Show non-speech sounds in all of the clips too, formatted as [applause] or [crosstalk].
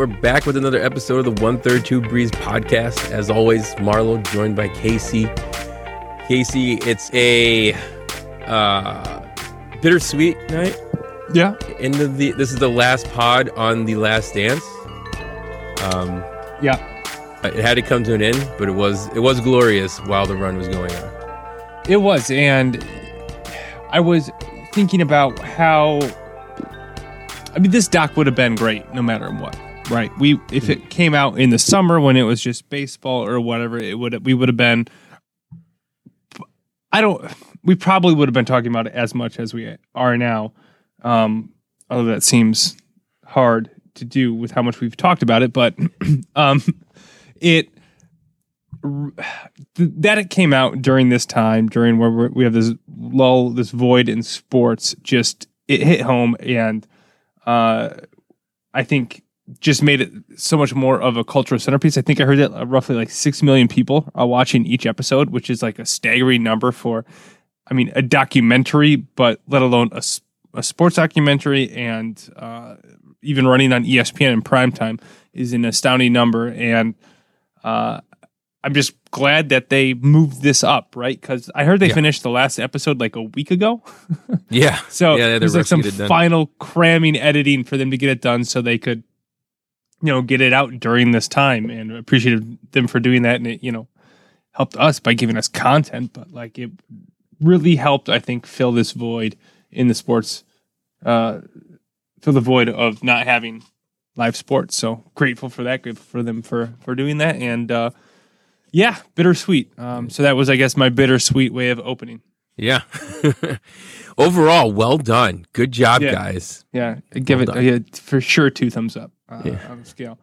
We're back with another episode of the One Third Two Breeze podcast. As always, Marlo joined by Casey. Casey, it's a uh, bittersweet night. Yeah. End of the. This is the last pod on the Last Dance. Um, Yeah. it had to come to an end, but it was it was glorious while the run was going on. It was. And I was thinking about how I mean this doc would have been great no matter what. Right. We if it came out in the summer when it was just baseball or whatever, it would we would have been I don't we probably would have been talking about it as much as we are now. Um although that seems hard to do with how much we've talked about it, but [clears throat] um it that it came out during this time, during where we have this lull, this void in sports, just it hit home, and uh, I think just made it so much more of a cultural centerpiece. I think I heard that uh, roughly like six million people are watching each episode, which is like a staggering number for, I mean, a documentary, but let alone a, a sports documentary, and uh, even running on ESPN in prime time is an astounding number, and uh, I'm just glad that they moved this up, right? Because I heard they Yeah. finished the last episode like a week ago. Yeah. [laughs] So Yeah, they had to there's like some done. final cramming editing for them to get it done so they could, you know, get it out during this time and appreciated them for doing that. And it, you know, helped us by giving us content, but like it really helped, I think, fill this void in the sports, uh, fill the void of not having live sports. So grateful for that. Grateful for them for, for doing that. And, uh, yeah, bittersweet. Um, so that was, I guess, my bittersweet way of opening. Yeah. [laughs] Overall, well done. Good job, Yeah. guys. Yeah, give Well it yeah, for sure two thumbs up uh, Yeah. on the scale.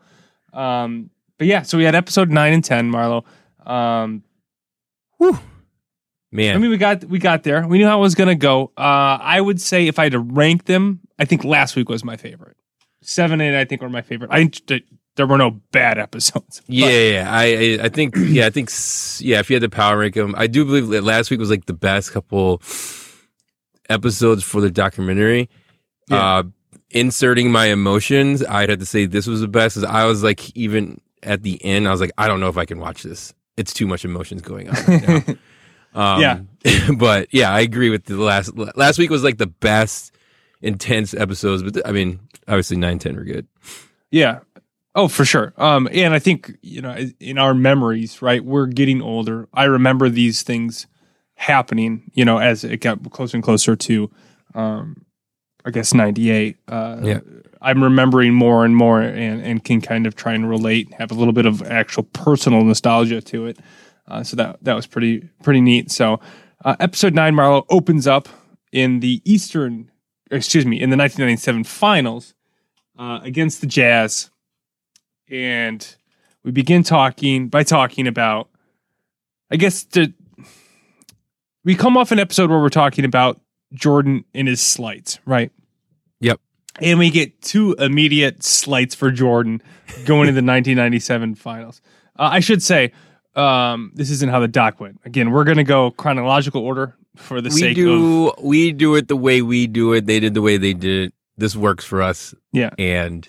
Um, but yeah, so we had episode nine and ten, Marlo. Um, Man. I mean, we got we got there. We knew how it was gonna go. Uh, I would say if I had to rank them, I think last week was my favorite. Seven and eight, I think, were my favorite. I there were no bad episodes. [laughs] Yeah, yeah, I, I, think, yeah, I think, yeah. If you had to power rank them, I do believe that last week was like the best couple episodes for the documentary. Yeah. Uh, inserting my emotions, I'd have to say this was the best. 'cause I was like, even at the end, I was like, I don't know if I can watch this. It's too much emotions going on. Right now. [laughs] um, Yeah. [laughs] but yeah, I agree with the last. Last week was like the best intense episodes, but I mean, obviously nine, ten were good. Yeah. Oh, for sure. Um, and I think you know, in our memories, right? We're getting older. I remember these things happening. You know, as it got closer and closer to, um, I guess ninety eight. Uh, Yeah. I'm remembering more and more, and and can kind of try and relate, have a little bit of actual personal nostalgia to it. Uh, so that that was pretty pretty neat. So, uh, episode nine, Marlo opens up in the Eastern, excuse me, in the 1997 finals uh, against the Jazz, and we begin talking by talking about, I guess the we come off an episode where we're talking about Jordan and his slights, right? Yep. And we get two immediate slights for Jordan going into [laughs] the 1997 finals. Uh, I should say, um, this isn't how the doc went. Again, we're going to go chronological order for the we sake of do we do it the way we do it. They did the way they did it. This works for us. Yeah. And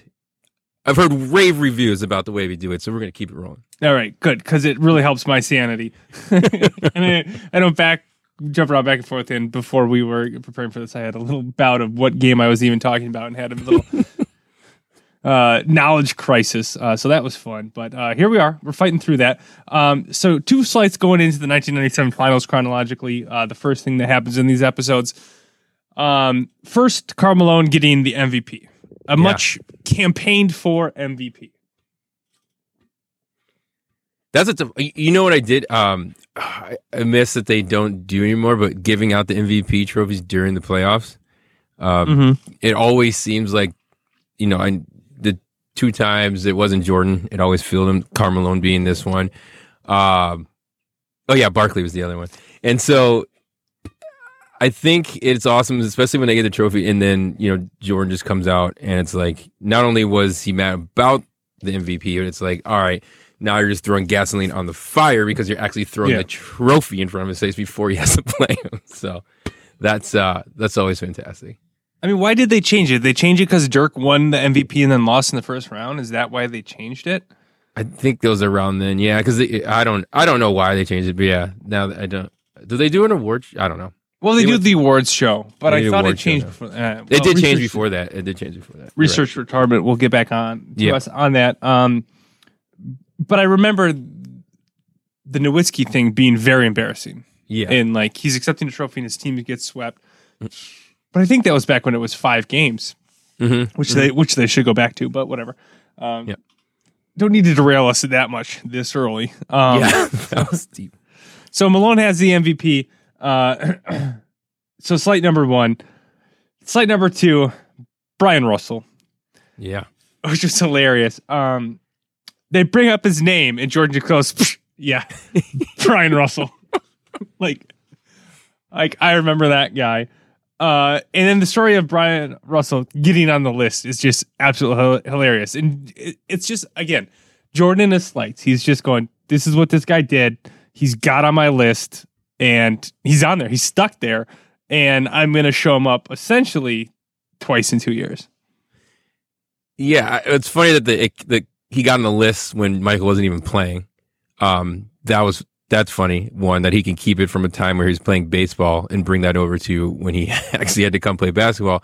I've heard rave reviews about the way we do it, so we're gonna keep it rolling. All right, good, because it really helps my sanity. [laughs] and I, I don't back jump around back and forth. And before we were preparing for this, I had a little bout of what game I was even talking about, and had a little [laughs] uh, knowledge crisis. Uh, so that was fun. But uh, here we are. We're fighting through that. Um, so two slights going into the 1997 finals chronologically. Uh, the first thing that happens in these episodes. Um, first, Karl Malone getting the MVP, a much campaigned for MVP. That's a you know what I did. Um, I, I miss that they don't do anymore, but giving out the MVP trophies during the playoffs. Um, Mm-hmm. it always seems like you know, I the two times it wasn't Jordan. It always filled him. Karl Malone being this one. Um, oh yeah, Barkley was the other one, and so I think it's awesome, especially when they get the trophy, and then you know Jordan just comes out, and it's like not only was he mad about the MVP, but it's like all right. Now you're just throwing gasoline on the fire because you're actually throwing Yeah. the trophy in front of his face before he has to [laughs] play him. So that's uh that's always fantastic. I mean, why did they change it? They changed it because Dirk won the MVP and then lost in the first round. Is that why they changed it? I think those around then. Yeah, because I don't I don't know why they changed it, but yeah, now I don't. Do they do an award? I don't know. Well, they, They do the awards show, but I thought it changed before. Uh, It well, did change before that. It did change before that. Right. Research retardment. We'll get back on to us on that. Um, but I remember the Nowitzki thing being very embarrassing. Yeah. and like he's accepting a trophy and his team gets swept. But I think that was back when it was five games, hmm which they which they should go back to. But whatever. Um, Yep. Don't need to derail us that much this early. Um, yeah. [laughs] that was deep. So Malone has the MVP. Uh, [clears throat] so slight number one, slight number two, Bryon Russell, Yeah. [laughs] which was hilarious. Um, they bring up his name and Jordan goes, [laughs] yeah, [laughs] Bryon Russell. like, like I remember that guy. Uh, and then the story of Bryon Russell getting on the list is just absolutely hil- hilarious. And it, it's just again, Jordan in his slights. He's just going, "This is what this guy did. He's got on my list, and he's on there. He's stuck there, and I'm going to show him up essentially twice in two years." Yeah, it's funny that the that he got on the list when Michael wasn't even playing. Um, that was that's funny. One that he can keep it from a time where he was playing baseball and bring that over to when he [laughs] actually had to come play basketball.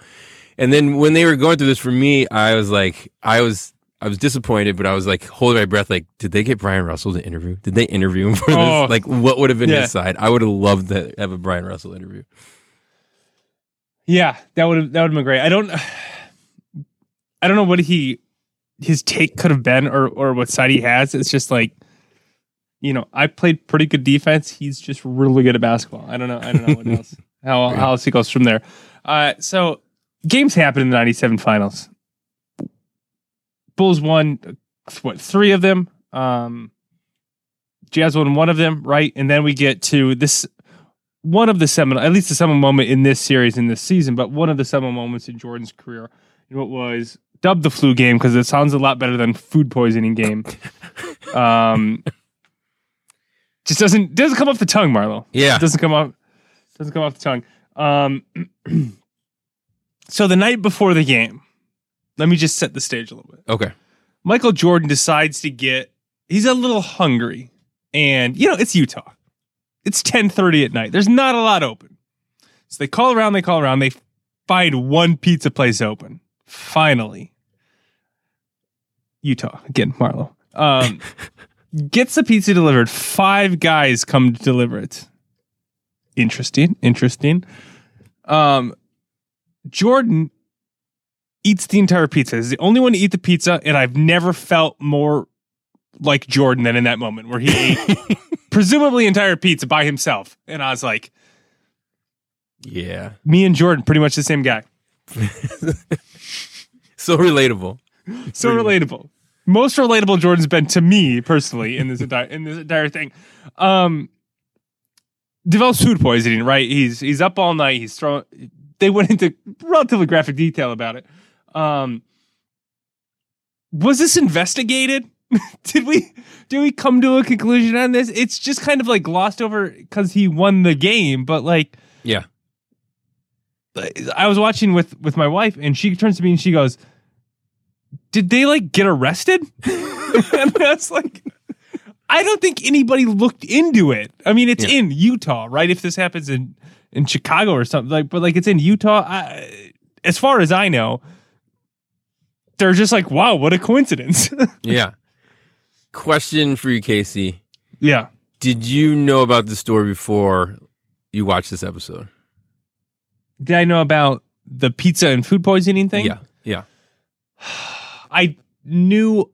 And then when they were going through this for me, I was like, I was. I was disappointed, but I was like holding my breath. Like, did they get Bryon Russell to interview? Did they interview him for Oh. this? Like, what would have been Yeah. his side? I would have loved to have a Bryon Russell interview. Yeah, that would have that would have been great. I don't I don't know what he his take could have been or or what side he has. It's just like you know, I played pretty good defense. He's just really good at basketball. I don't know. I don't know what [laughs] else. How how else he goes from there. Uh so games happened in the 97 finals. Bulls won what, 3 of them. Um Jazz won one of them, right? And then we get to this one of the seminal, at least the seminal moment in this series in this season, but one of the seminal moments in Jordan's career, what was dubbed the flu game because it sounds a lot better than food poisoning game. [laughs] um, just doesn't doesn't come off the tongue, Marlo. Yeah, doesn't come off doesn't come off the tongue. Um, [clears throat] so the night before the game, let me just set the stage a little bit. okay. Michael Jordan decides to get he's a little hungry. And you know, it's Utah. It's 10:30 at night. There's not a lot open. So they call around, they call around, they find one pizza place open. Finally. Utah, again, Marlo. Um, [laughs] gets the pizza delivered. Five guys come to deliver it. Interesting, interesting. Um, Jordan eats the entire pizza. He's the only one to eat the pizza, and I've never felt more like Jordan than in that moment where he [laughs] ate presumably entire pizza by himself. And I was like, Yeah, me and Jordan, pretty much the same guy. [laughs] so relatable. So relatable. Most relatable Jordan's been to me personally in this entire in this entire thing. Um develops food poisoning, right? He's he's up all night, he's throwing they went into relatively graphic detail about it. Um was this investigated? [laughs] did we did we come to a conclusion on this? It's just kind of like glossed over because he won the game, but like Yeah. I was watching with with my wife, and she turns to me and she goes, "Did they like get arrested?" [laughs] and that's like, I don't think anybody looked into it. I mean, it's Yeah. in Utah, right? If this happens in in Chicago or something like, but like it's in Utah. I, as far as I know, they're just like, "Wow, what a coincidence!" [laughs] Yeah. Question for you, Casey. yeah. Did you know about the story before you watched this episode? Did I know about the pizza and food poisoning thing? Yeah. Yeah. [sighs] I knew,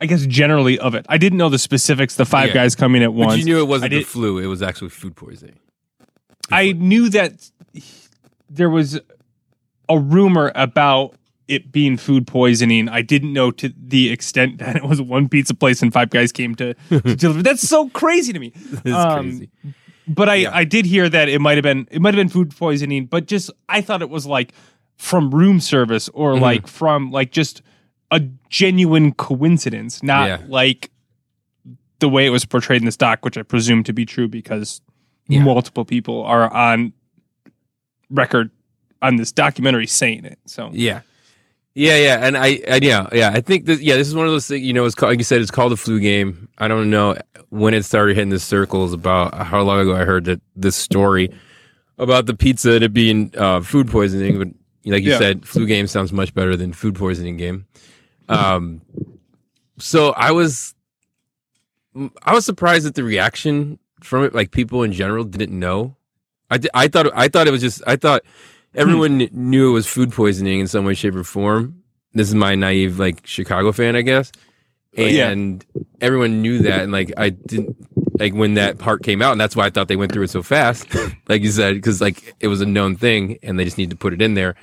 I guess, generally of it. I didn't know the specifics. The five Yeah. guys coming at But once. you knew it wasn't the flu, it was actually food poisoning. I knew that there was a rumor about it being food poisoning. I didn't know to the extent [laughs] that it was one pizza place and five guys came to, to [laughs] deliver. That's so crazy to me. Um, crazy. But I, Yeah. I did hear that it might have been it might have been food poisoning, but just I thought it was like from room service or Mhm. like from like just a genuine coincidence, not Yeah. like the way it was portrayed in the doc, which I presume to be true because Yeah. multiple people are on record on this documentary saying it. So Yeah. Yeah, yeah, and I, I yeah, yeah, I think this, yeah, this is one of those things. You know, it's called, like you said, it's called the flu game. I don't know when it started hitting the circles about how long ago I heard that this story about the pizza and it being uh, food poisoning. But like you Yeah. said, flu game sounds much better than food poisoning game. Um, so I was, I was surprised at the reaction from it. Like people in general didn't know. I, I thought I thought it was just I thought everyone kn- knew it was food poisoning in some way, shape, or form. This is my naive like Chicago fan, I guess. Yeah. And everyone knew that, and like I didn't like when that part came out, and that's why I thought they went through it so fast, [laughs] like you said, because like it was a known thing, and they just need to put it in there.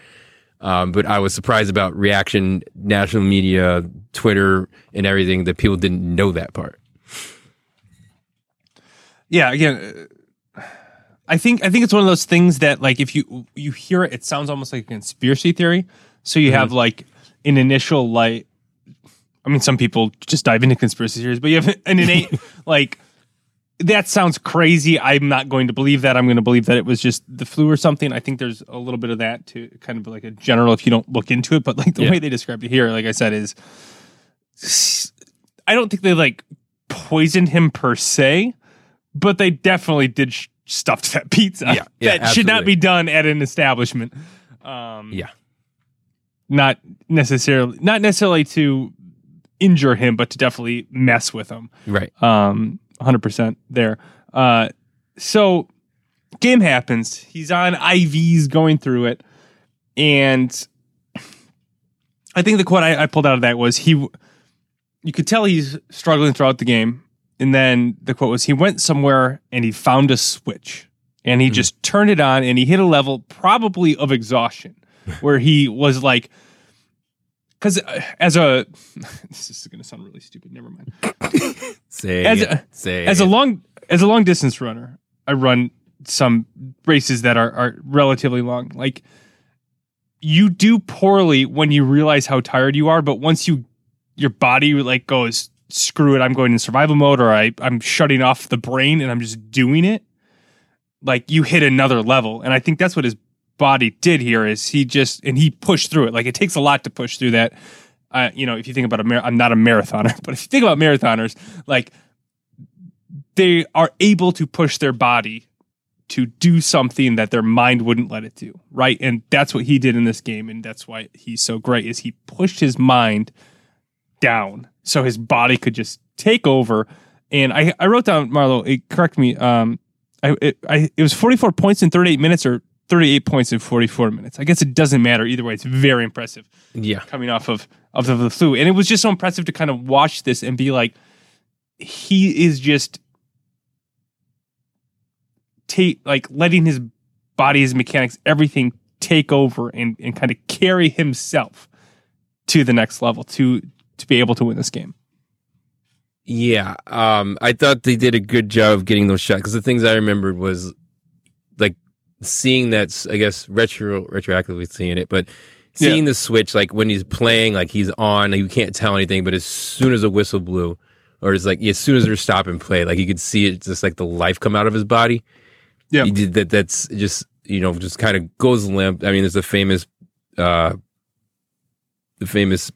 Um, but I was surprised about reaction, national media, Twitter, and everything that people didn't know that part. yeah, again, I think I think it's one of those things that like if you you hear it, it sounds almost like a conspiracy theory. So you have mm-hmm. like an initial like, I mean, some people just dive into conspiracy theories, but you have an innate [laughs] like. That sounds crazy. I'm not going to believe that. I'm going to believe that it was just the flu or something. I think there's a little bit of that to kind of like a general if you don't look into it. But like the Yeah. way they described it here, like I said, is I don't think they like poisoned him per se, but they definitely did sh- stuff to that pizza. Yeah, yeah, that should not be done at an establishment. Um, Yeah. not necessarily not necessarily to injure him, but to definitely mess with him. Right. Um, 100% there. Uh, so game happens. He's on IVs going through it. And I think the quote I, I pulled out of that was he, you could tell he's struggling throughout the game. And then the quote was he went somewhere and he found a switch and he hmm. just turned it on and he hit a level probably of exhaustion [laughs] where he was like, because uh, as a, [laughs] this is going to sound really stupid. Never mind [laughs] Say As a- Say as a long as a long distance runner, I run some races that are, are relatively long. Like you do poorly when you realize how tired you are, but once you your body like goes screw it, I'm going in survival mode, or I I'm shutting off the brain and I'm just doing it. Like you hit another level, and I think that's what his body did here. Is he just and he pushed through it. Like it takes a lot to push through that. Uh, you know, if you think about a mar- I'm not a marathoner, [laughs] but if you think about marathoners, like they are able to push their body to do something that their mind wouldn't let it do right and that's what he did in this game and that's why he's so great is he pushed his mind down so his body could just take over. And i, I wrote down marlo it, correct me um I it, I it was 44 points in 38 minutes or 38 points in 44 minutes. I guess it doesn't matter either way. It's very impressive yeah. coming off of of the, the flu, and it was just so impressive to kind of watch this and be like, he is just take like letting his body, his mechanics, everything take over and and kind of carry himself to the next level to to be able to win this game. Yeah, um, I thought they did a good job of getting those shots because the things I remembered was like seeing that. I guess retro retroactively seeing it, but seeing the switch like when he's playing, like he's on, like, you can't tell anything, but as soon as a whistle blew, or it's like as soon as they're stop and play, like you could see it just like the life come out of his body. Yeah. he did that. That's just you know just kind of goes limp. I mean, there's a famous, uh, the famous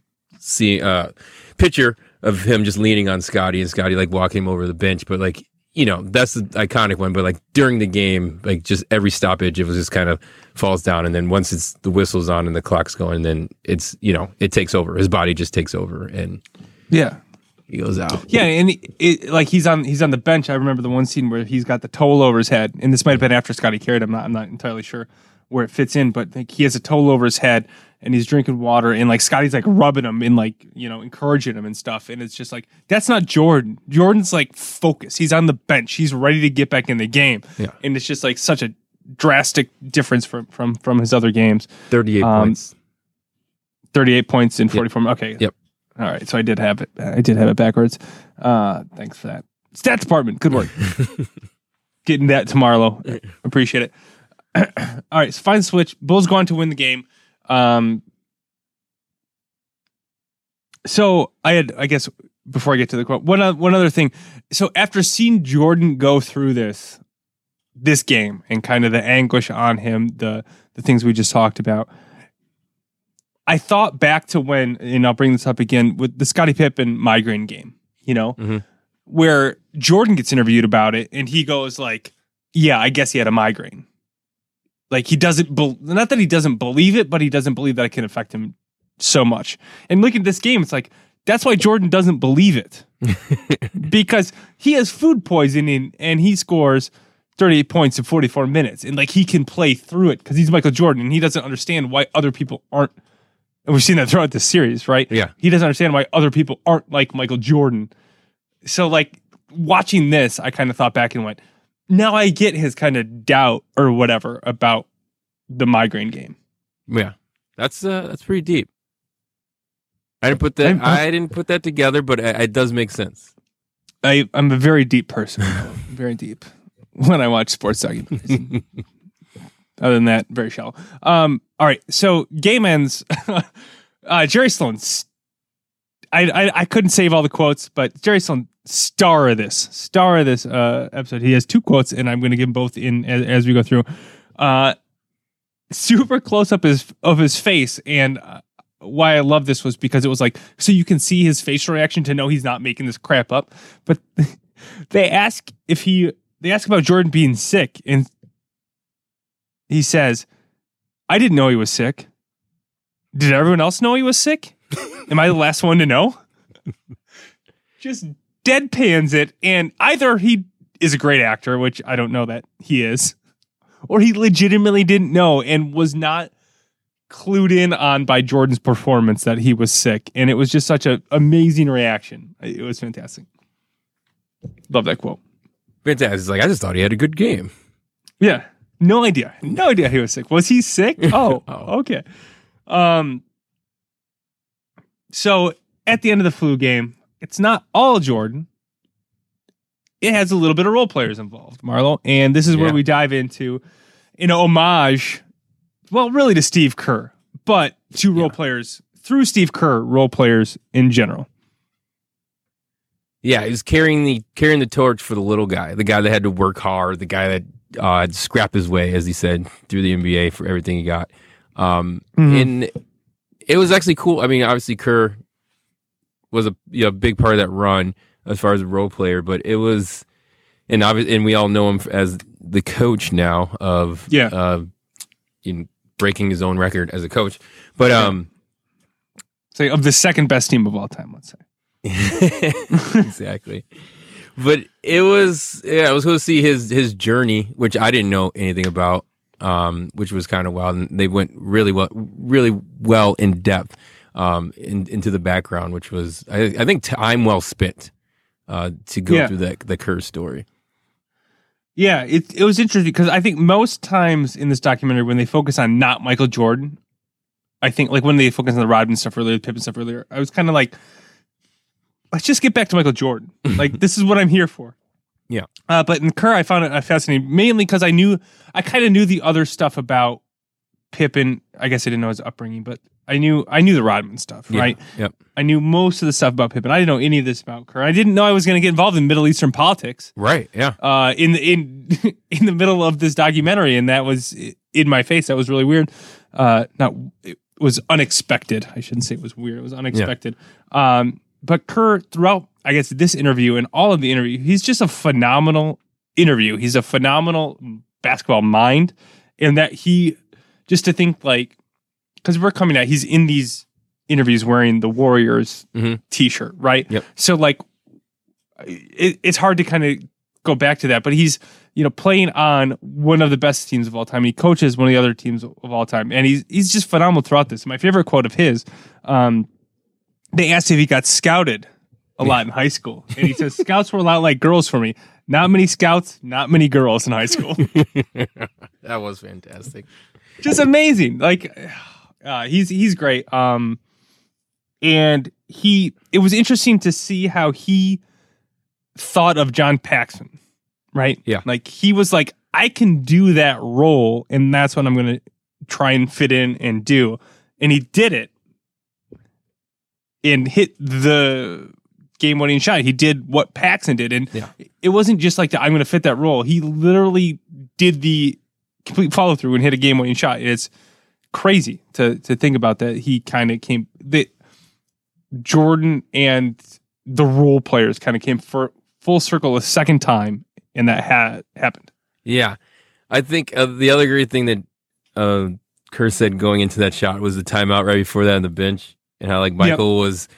see uh picture of him just leaning on Scottie and Scottie like walking him over the bench. But like, you know, that's the iconic one. But like during the game, like just every stoppage, it was just kind of falls down. And then once it's the whistle's on and the clock's going, then it's, you know, it takes over. His body just takes over and Yeah. he goes out. Yeah, and it, like he's on he's on the bench. I remember the one scene where he's got the towel over his head, and this might have been after Scottie carried him. I'm not, I'm not entirely sure where it fits in, but like he has a towel over his head, and he's drinking water, and like Scottie's like rubbing him and like you know encouraging him and stuff, and it's just like that's not Jordan. Jordan's like focused. He's on the bench. He's ready to get back in the game, Yeah. and it's just like such a drastic difference from from from his other games. 38 Um, points. 38 points in 44 okay. Yep. all right. So i did have it. I did have it backwards. Uh thanks for that. Stats department. Good work. [laughs] Getting that to marlo. Appreciate it. [clears throat] All right. So fine switch. Bulls go on to win the game um so i had i guess before i get to the quote one, one other thing so after seeing jordan go through this this game and kind of the anguish on him, the the things we just talked about. I thought back to when, and I'll bring this up again with the Scottie Pippen migraine game, you know, Mhm. where Jordan gets interviewed about it and he goes like, "Yeah, I guess he had a migraine." Like he doesn't, bel not that he doesn't believe it, but he doesn't believe that it can affect him so much. And look at this game, it's like that's why Jordan doesn't believe it [laughs] because he has food poisoning and he scores 38 points in 44 minutes and like he can play through it because he's Michael Jordan and he doesn't understand why other people aren't and we've seen that throughout this series, right? Yeah. He doesn't understand why other people aren't like Michael Jordan. So like watching this, I kind of thought back and went, now I get his kind of doubt or whatever about the migraine game. Yeah, that's uh, that's pretty deep. I didn't put that. I'm- I didn't put that together, but it, it does make sense. I, I'm a very deep person, [laughs] very deep when I watch sports documentaries. [laughs] Other than that, very shallow. Um, all right, so game ends. [laughs] uh, Jerry Sloan. I couldn't save all the quotes, but Jerry Sloan, star of this, star of this uh, episode. He has two quotes, and I'm going to give them both in as, as we go through. Uh, super close up his of his face, and uh, why I love this was because it was like so you can see his facial reaction to know he's not making this crap up. But [laughs] they ask if he they ask about Jordan being sick, and he says, "I didn't know he was sick. Did everyone else know he was sick? Am I the last one to know?" [laughs] Just deadpans it, and either he is a great actor, which I don't know that he is, or he legitimately didn't know and was not clued in on by Jordan's performance that he was sick, and it was just such an amazing reaction. It was fantastic. Love that quote. Fantastic. It's like I just thought he had a good game. Yeah, no idea, no idea he was sick. Was he sick? [laughs] Oh, Oh. okay. Um, so at the end of the flu game, it's not all Jordan. It has a little bit of role players involved, Marlo, and this is where Yeah. we dive into an homage, well, really to Steve Kerr, but to role Yeah. players through Steve Kerr, role players in general. Yeah, he's carrying the carrying the torch for the little guy, the guy that had to work hard, the guy that uh, had scrapped his way, as he said, through the NBA for everything he got. Um, Mhm. And it was actually cool. I mean, obviously Kerr was a you know, big part of that run as far as a role player, but it was, and obviously, and we all know him as the coach now of Yeah. uh, in breaking his own record as a coach. But um, Say of the second best team of all time, let's say. [laughs] exactly. But it was yeah, I was going to see his his journey, which I didn't know anything about, um, which was kind of wild. And they went really well, really well in depth um, in, into the background, which was I, I think time well spent uh, to go Yeah. through that the Kerr story. Yeah, it it was interesting because I think most times in this documentary when they focus on not Michael Jordan, I think like when they focus on the Rodman stuff earlier, the Pippen stuff earlier, I was kind of like, let's just get back to Michael Jordan. [laughs] like this is what I'm here for. Yeah. Uh, but in Kerr, I found it fascinating mainly because I knew I kind of knew the other stuff about Pippen. I guess I didn't know his upbringing, but I knew I knew the Rodman stuff, Yeah. right? Yep. I knew most of the stuff about Pippen. I didn't know any of this about Kerr. I didn't know I was going to get involved in Middle Eastern politics Right. Yeah. uh, in in [laughs] in the middle of this documentary, and that was in my face. That was really weird. Uh, not it was unexpected. I shouldn't say it was weird. It was unexpected. Um, but Kerr, throughout, I guess this interview and all of the interview, he's just a phenomenal interview. He's a phenomenal basketball mind, and that he just to think like because we're coming out, he's in these interviews wearing the Warriors Mhm. T-shirt, right? Yep. So like, it, it's hard to kind of go back to that, but he's you know playing on one of the best teams of all time. He coaches one of the other teams of all time, and he's he's just phenomenal throughout this. My favorite quote of his, um, they asked if he got scouted a lot in high school, and he says scouts were a lot like girls for me. Not many scouts, not many girls in high school. [laughs] that was fantastic. just amazing. Like uh, he's he's great. Um, and he it was interesting to see how he thought of John Paxson, right? Yeah. like he was like, I can do that role, and that's what I'm going to try and fit in and do, and he did it, and hit the game winning shot. He did what Paxson did, and Yeah. it wasn't just like the, I'm going to fit that role. He literally did the complete follow through and hit a game winning shot. It's crazy to to think about that. He kind of came that Jordan and the role players kind of came for full circle a second time, and that had happened. Yeah, I think uh, the other great thing that uh, Kerr said going into that shot was the timeout right before that on the bench, and how like Michael was.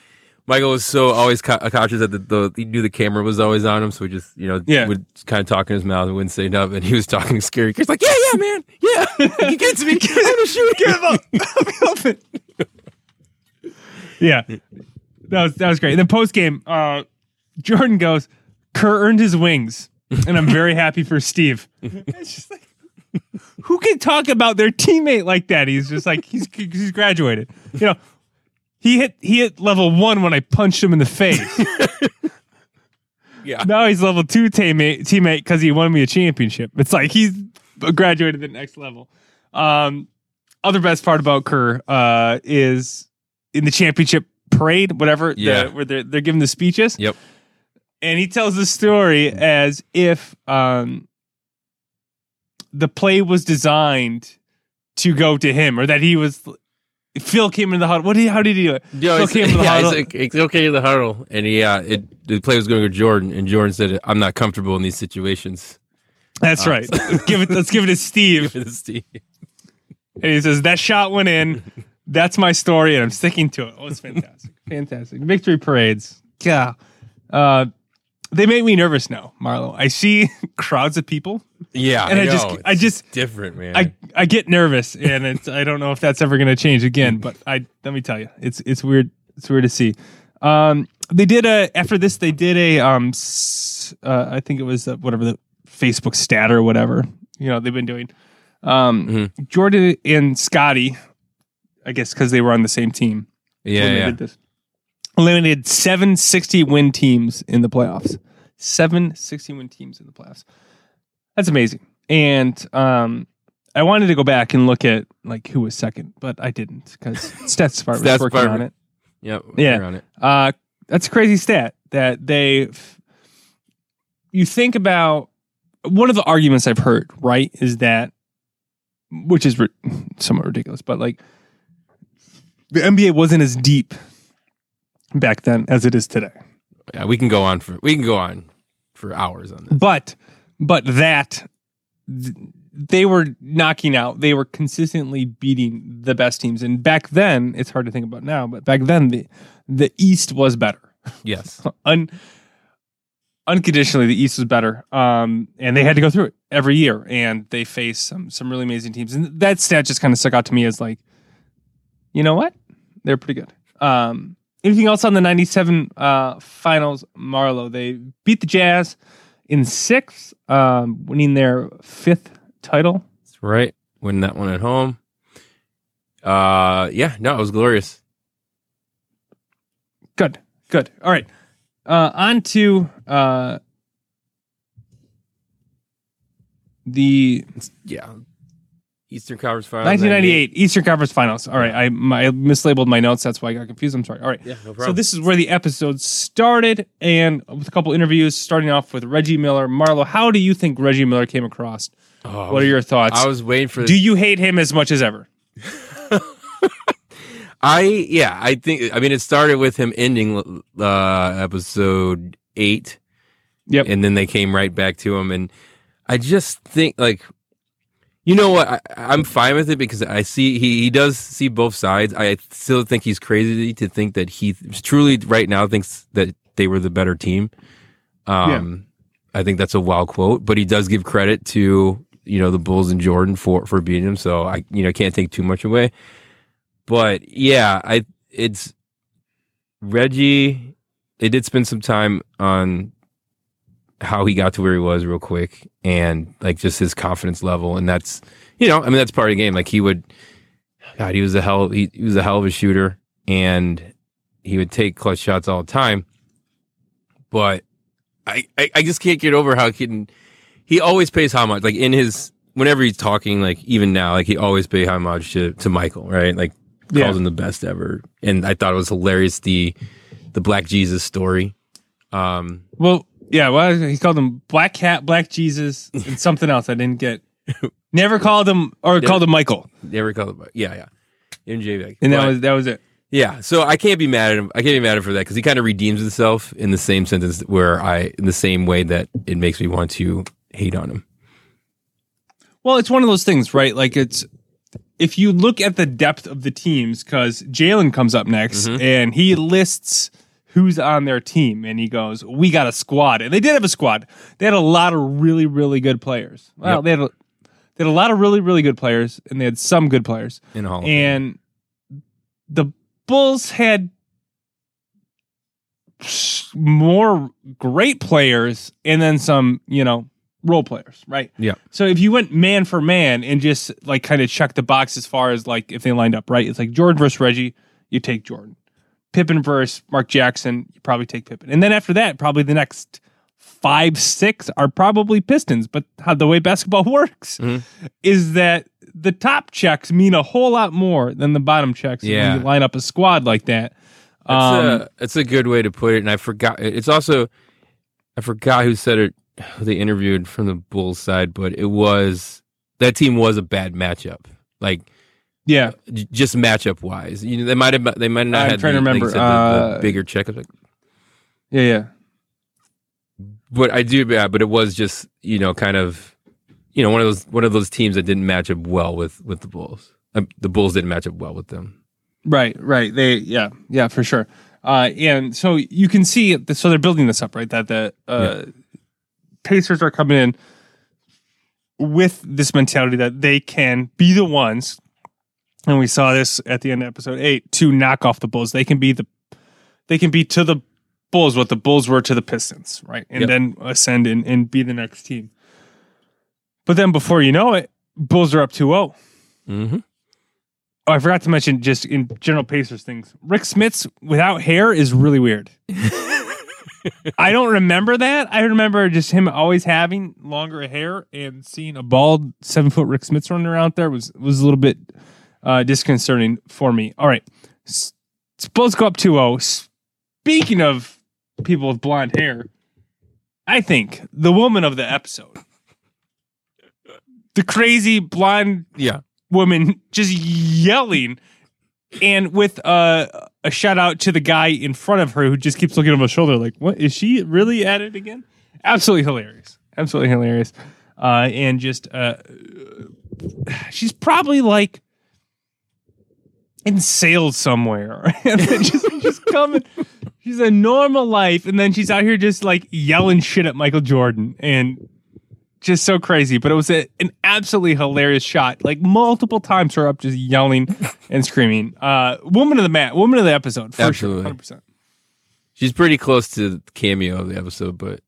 Michael was so always cautious that the, the he knew the camera was always on him, so he just you know Yeah. would kind of talk in his mouth and wouldn't say nothing. And he was talking scary. He's like, "Yeah, yeah, man, yeah, you get to me, [laughs] I'm gonna shoot you." Yeah, that was that was great. And then post game, uh, Jordan goes, "Kerr earned his wings," and I'm very happy for Steve. [laughs] It's just like, who can talk about their teammate like that? He's just like he's he's graduated. You know, he hit he hit level one when I punched him in the face. [laughs] Yeah. now he's level two teammate teammate because he won me a championship. It's like he's graduated the next level. Um, other best part about Kerr uh, is in the championship parade, whatever, the- Yeah. where they're they're giving the speeches. Yep. And he tells the story as if um, the play was designed to go to him, or that he was. Phil came into the huddle. What did he, how did he do it? Yeah, Phil came to the yeah, huddle. it's, it's okay in the huddle, and yeah, it the play was going to Jordan, and Jordan said, "I'm not comfortable in these situations." That's Uh, right. Let's give it. Let's give it to Steve. [laughs] Steve. And he says, That shot went in. That's my story, and I'm sticking to it. Oh, it's fantastic. [laughs] fantastic. Victory parades. Yeah. Uh, they make me nervous now, Marlo. I see [laughs] crowds of people, Yeah, and I, know. just, I just, different, man. I, I get nervous, and it's, I don't know if that's ever going to change again. But I, let me tell you, it's, it's weird. It's weird to see. Um, they did a after this. They did a, um, uh, I think it was uh, whatever the Facebook stat or whatever. You know, they've been doing. Um, Jordan and Scottie, I guess because they were on the same team. yeah, yeah. Eliminated seven 60 win teams in the playoffs. Seven 60 win teams in the playoffs. That's amazing. And um, I wanted to go back and look at like who was second, but I didn't because [laughs] Stats Department was working on it. Yep, Yeah. on it. Uh, that's a crazy stat that they. You think about one of the arguments I've heard, right, is that, which is ri- [laughs] somewhat ridiculous, but like the NBA wasn't as deep back then as it is today. Yeah, we can go on for we can go on for hours on this. But, but that th- they were knocking out, they were consistently beating the best teams. And back then, it's hard to think about now, but back then the the East was better. Yes, [laughs] un unconditionally the East was better. Um, and they had to go through it every year, and they faced some some really amazing teams. And that stat just kind of stuck out to me as like, you know what, they're pretty good. Um, anything else on the '97 uh, finals? Marlo they beat the Jazz in six, um, winning their fifth title. that's right. Winning that one at home. Uh, yeah, no, it was glorious. Good, good. All right, uh, on to uh, the Yeah, Eastern Conference Finals. 1998 Eastern Conference Finals. All right, I, my, I mislabeled my notes. That's why I got confused. I'm sorry. All right. Yeah, no problem. So this is where the episode started, and with a couple interviews, starting off with Reggie Miller. Marlo, how do you think Reggie Miller came across? Oh, What are your thoughts? I was waiting for. do you hate him as much as ever? [laughs] I yeah, I think. I mean, it started with him ending uh, episode eight. Yep. and then they came right back to him, and I just think like. You know what? I, I'm fine with it because I see he, he does see both sides. I still think he's crazy to think that he truly right now thinks that they were the better team. Um, I think that's a wild quote, but he does give credit to you know the Bulls and Jordan for for beating him. So I you know can't take too much away. But yeah, I it's Reggie. They did spend some time on how he got to where he was real quick and like just his confidence level. And that's you know I mean that's part of the game. Like he would God he was a hell he, he was a hell of a shooter and he would take clutch shots all the time. But I, I I just can't get over how he can he always pays homage. Like in his whenever he's talking like even now like he always pay homage to to Michael right? Like calls Yeah. him the best ever. And I thought it was hilarious the the Black Jesus story. Um, Well, yeah, well, he called him Black Cat, Black Jesus, and [laughs] something else I didn't get. Never called him or called him Michael, never called it. Yeah, yeah. MJ and that was that was it. Yeah, so I can't be mad at him. I can't be mad at him for that because he kind of redeems himself in the same sentence where I, in the same way that it makes me want to hate on him. Well, it's one of those things, right? Like it's if you look at the depth of the teams, because Jalen comes up next mm-hmm. and he lists who's on their team, and he goes, "We got a squad," and they did have a squad. They had a lot of really, really good players. Well, Yep. they had a, they had a lot of really, really good players, and they had some good players. In a Hall of Fame. and the Bulls had more great players and then some, you know, role players, right? Yeah. So if you went man for man and just like kind of check the box as far as like if they lined up, right? It's like Jordan versus Reggie, you take Jordan. Pippen versus Mark Jackson, you probably take Pippen. And then after that, probably the next five, six are probably Pistons. But how the way basketball [laughs] works Mhm. is that the top checks mean a whole lot more than the bottom checks Yeah. when you line up a squad like that. That's, Um, a, that's a good way to put it. And I forgot. It's also, I forgot who said it, who they interviewed from the Bulls side, but it was, that team was a bad matchup. Like, yeah. just matchup wise. You know, they might have, they might not I'm have trying to the, like remember, you said, the, the uh, bigger check. Like, Yeah, yeah. but I do, yeah, but it was just, you know, kind of, you know, one of those, one of those teams that didn't match up well with, with the Bulls. Um, the Bulls didn't match up well with them. Right, right. They, yeah, yeah, for sure. Uh, and so you can see, so they're building this up, right? That the uh, Pacers are coming in with this mentality that they can be the ones, and we saw this at the end of episode eight, to knock off the Bulls. They can be the, they can be to the Bulls what the Bulls were to the Pistons, right? And Yep. then ascend and, and be the next team. But then before you know it, Bulls are up 2 0. Mm-hmm. Oh, I forgot to mention just in general Pacers things. Rik Smits without hair is really weird. [laughs] I don't remember that. I remember just him always having longer hair and seeing a bald seven foot Rik Smits running around there was was a little bit uh, disconcerting for me. All right, S- Bulls go up 2-0. Speaking of people with blonde hair, I think the woman of the episode, the crazy blonde Yeah. woman just yelling and with uh, a shout out to the guy in front of her who just keeps looking over his shoulder like what is she really at it again absolutely hilarious absolutely hilarious uh, and just uh, she's probably like in sales somewhere [laughs] and then just, just coming she's a normal life and then she's out here just like yelling shit at michael jordan and just so crazy, but it was a, an absolutely hilarious shot. Like multiple times, her up just yelling and screaming. Uh, woman of the mat, woman of the episode, for Absolutely. sure, hundred percent. She's pretty close to the cameo of the episode, but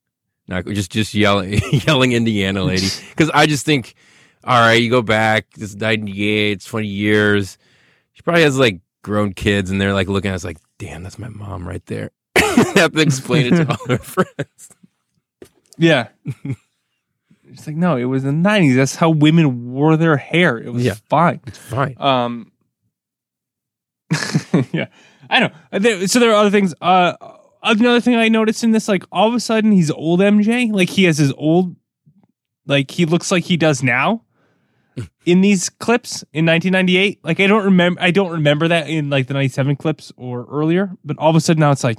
not just just yelling, [laughs] yelling Indiana lady. [laughs] Because I just think, all right, you go back, this is '98, it's 20 years. She probably has like grown kids, and they're like looking at us like, damn, that's my mom right there. [laughs] have to explain it to all her [laughs] friends. Yeah. It's like no, it was the nineties. That's how women wore their hair. It was Yeah. fine. It's fine. Um, [laughs] yeah, I know. Uh, so there are other things. Uh, another thing I noticed in this, like all of a sudden he's old MJ. Like he has his old, like he looks like he does now in these clips in 1998. Like I don't remember. I don't remember that in like the 97 clips or earlier. But all of a sudden now it's like,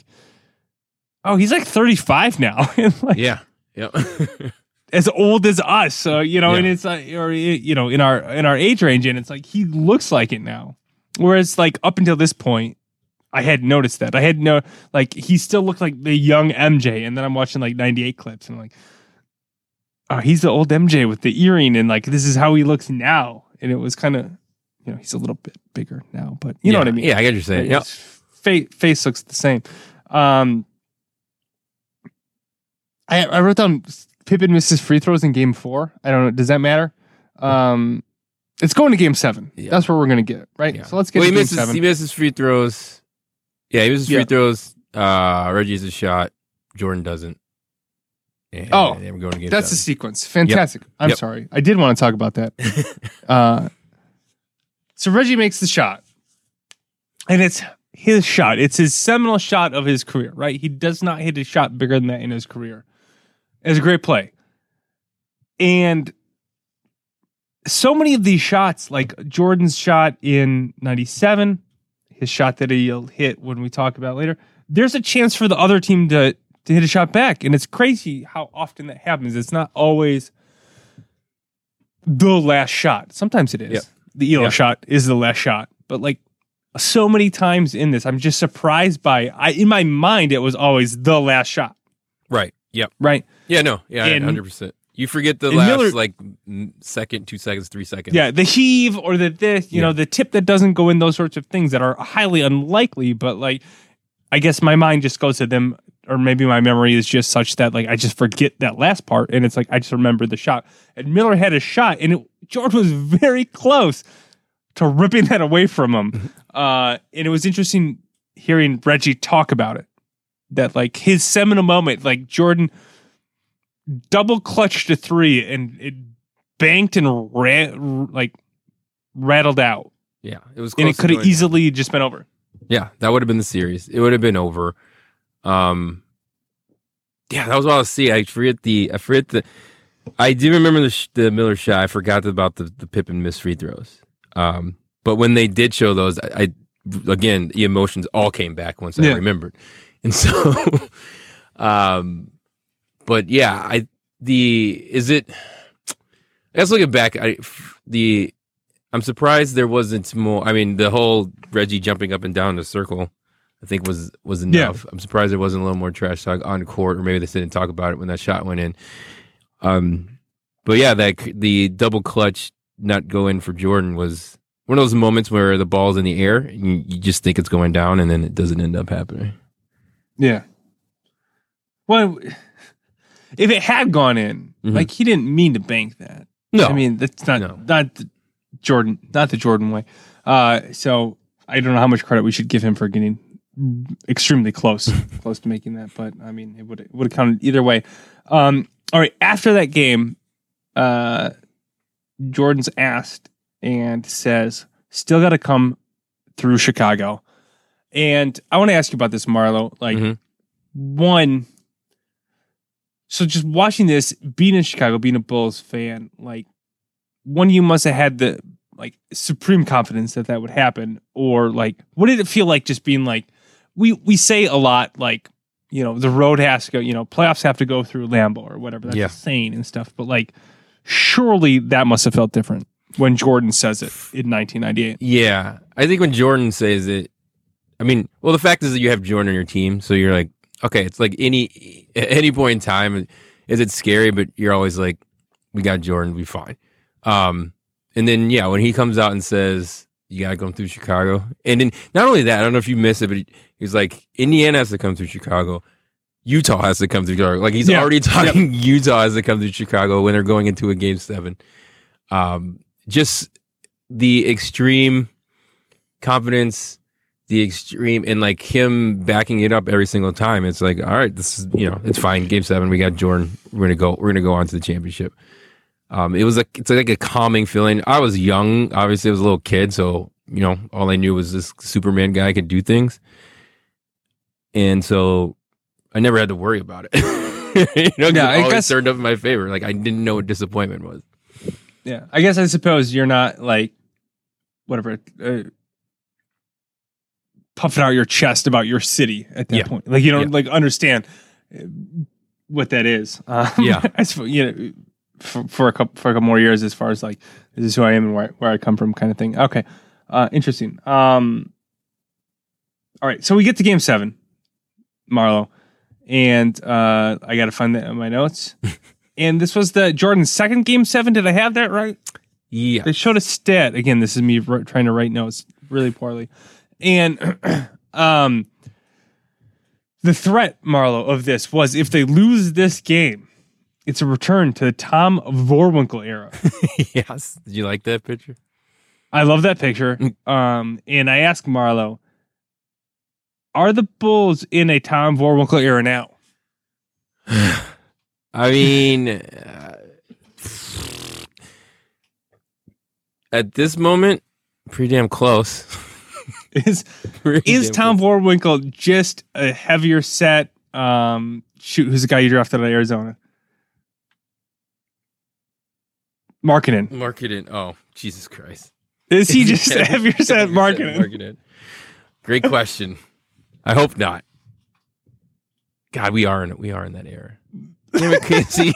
oh, he's like 35 now. [laughs] Like, Yeah. Yeah. [laughs] as old as us. So you know, Yeah. and it's like, or you know, in our in our age range, and it's like he looks like it now. Whereas like up until this point, I had noticed that. I had no like he still looked like the young MJ, and then I'm watching like '98 clips, and I'm like, oh, he's the old MJ with the earring, and like this is how he looks now. And it was kind of, you know, he's a little bit bigger now, but you know what I mean. Yeah, I get what you're saying. Yeah. his Face, face looks the same. Um, I, I wrote down Pippen misses free throws in game four. I don't know. Does that matter? Um, it's going to game seven. Yeah. That's where we're going to get, right? Yeah. So let's get well, to he game misses, seven. he misses free throws. Yeah, he misses Yeah. free throws. Uh, Reggie's a shot. Jordan doesn't. And Oh, we're going to game That's the sequence. Fantastic. I'm Yep. sorry. I did want to talk about that. [laughs] uh, so Reggie makes the shot, and it's his shot. It's his seminal shot of his career, right? He does not hit a shot bigger than that in his career. It's a great play. And so many of these shots, like Jordan's shot in 97, his shot that he'll hit when we talk about later, there's a chance for the other team to, to hit a shot back. And it's crazy how often that happens. It's not always the last shot. Sometimes it is. Yep. The Elo Yeah. shot is the last shot. But like so many times in this, I'm just surprised by I in my mind it was always the last shot. Right. Yep. Right. Yeah. No. Yeah. And- Hundred percent. You forget the last Miller- like second, two seconds, three seconds. Yeah, the heave or the this, you Yeah. know, the tip that doesn't go in, those sorts of things that are highly unlikely. But like, I guess my mind just goes to them, or maybe my memory is just such that like I just forget that last part, and it's like I just remember the shot. And Miller had a shot, and it, Jordan was very close to ripping that away from him. uh, and it was interesting hearing Reggie talk about it. That like his seminal moment, like Jordan double clutched a three and it banked and ran like rattled out, Yeah. It was. and it could have easily just been over. Yeah, that would have been the series. It would have been over. Um, yeah, that was all I was see. I forget the. I forget the. I do remember the the Miller shot. I forgot about the the Pippen missed free throws. Um, but when they did show those, I, I again the emotions all came back once I Yeah. remembered, and [laughs] so, um, but yeah, I the is it. I guess looking back, I the I'm surprised there wasn't more. I mean, the whole Reggie jumping up and down the circle, I think was was Yeah. enough. I'm surprised there wasn't a little more trash talk on court, or maybe they didn't talk about it when that shot went in. Um, but yeah, that the double clutch not go in for Jordan was one of those moments where the ball's in the air, and you, just think it's going down, and then it doesn't end up happening. Yeah. Well, if it had gone in, Mhm. like he didn't mean to bank that. No, I mean that's not No. not the Jordan, not the Jordan way. Uh, so I don't know how much credit we should give him for getting extremely close, [laughs] close to making that. But I mean, it would it would have counted either way. Um, all right, after that game, uh, Jordan's asked and says, "Still got to come through Chicago." And I want to ask you about this, Marlo. Like, Mhm. one. So just watching this, being in Chicago, being a Bulls fan, like one, you must have had the like supreme confidence that that would happen, or like, what did it feel like just being like, we we say a lot like, you know, the road has to go, you know, playoffs have to go through Lambeau or whatever. That's Yeah. insane and stuff, but like, surely that must have felt different when Jordan says it in 1998. Yeah, I think when Jordan says it, I mean, well, the fact is that you have Jordan on your team, so you're like, okay, it's like any at any point in time, is it scary? But you're always like, we got Jordan, we fine. Um, and then yeah, when he comes out and says you gotta come through Chicago, and then not only that, I don't know if you missed it, but he, he's like, Indiana has to come through Chicago. Utah has to come through Chicago. Like he's Yeah. already [laughs] talking Utah has to come through Chicago when they're going into a game seven. Um, just the extreme confidence, the extreme, and like him backing it up every single time. It's like, all right, this is you know, it's fine. Game seven, we got Jordan. We're gonna go. We're gonna go on to the championship. Um, it was like it's like a calming feeling. I was young, obviously, I was a little kid, so you know, all I knew was this Superman guy could do things, and so I never had to worry about it. [laughs] you know, Yeah, it I guess- turned up in my favor. Like I didn't know what disappointment was. Yeah, I guess I suppose you're not like whatever uh, puffing out your chest about your city at that Yeah. point. Like you don't Yeah. like understand uh, what that is. Um, Yeah. [laughs] I suppose you know for, for a couple for a couple more years as far as like this is who I am and where where I come from kind of thing. Okay, uh, interesting. Um, all right, so we get to game seven, Marlo, and uh, I got to find that in my notes. [laughs] and this was the Jordan's second game seven. Did I have that right? Yeah, They showed a stat. Again, this is me trying to write notes really poorly. And [clears throat] um, the threat, Marlo, of this was if they lose this game, it's a return to the Tom Boerwinkle era. [laughs] yes. Did you like that picture? I love that picture. Um, and I asked Marlo, are the Bulls in a Tom Boerwinkle era now? [sighs] I mean, uh, at this moment, pretty damn close. [laughs] is [laughs] Pretty is Tom close. Boerwinkle just a heavier set? Um, shoot, who's the guy you drafted out of Arizona? Markkanen. Markkanen? Oh, Jesus Christ! Is he [laughs] just a heavier set Markkanen? Markkanen. Great question. I hope not. God, we are in we are in that era. Damn it, Casey.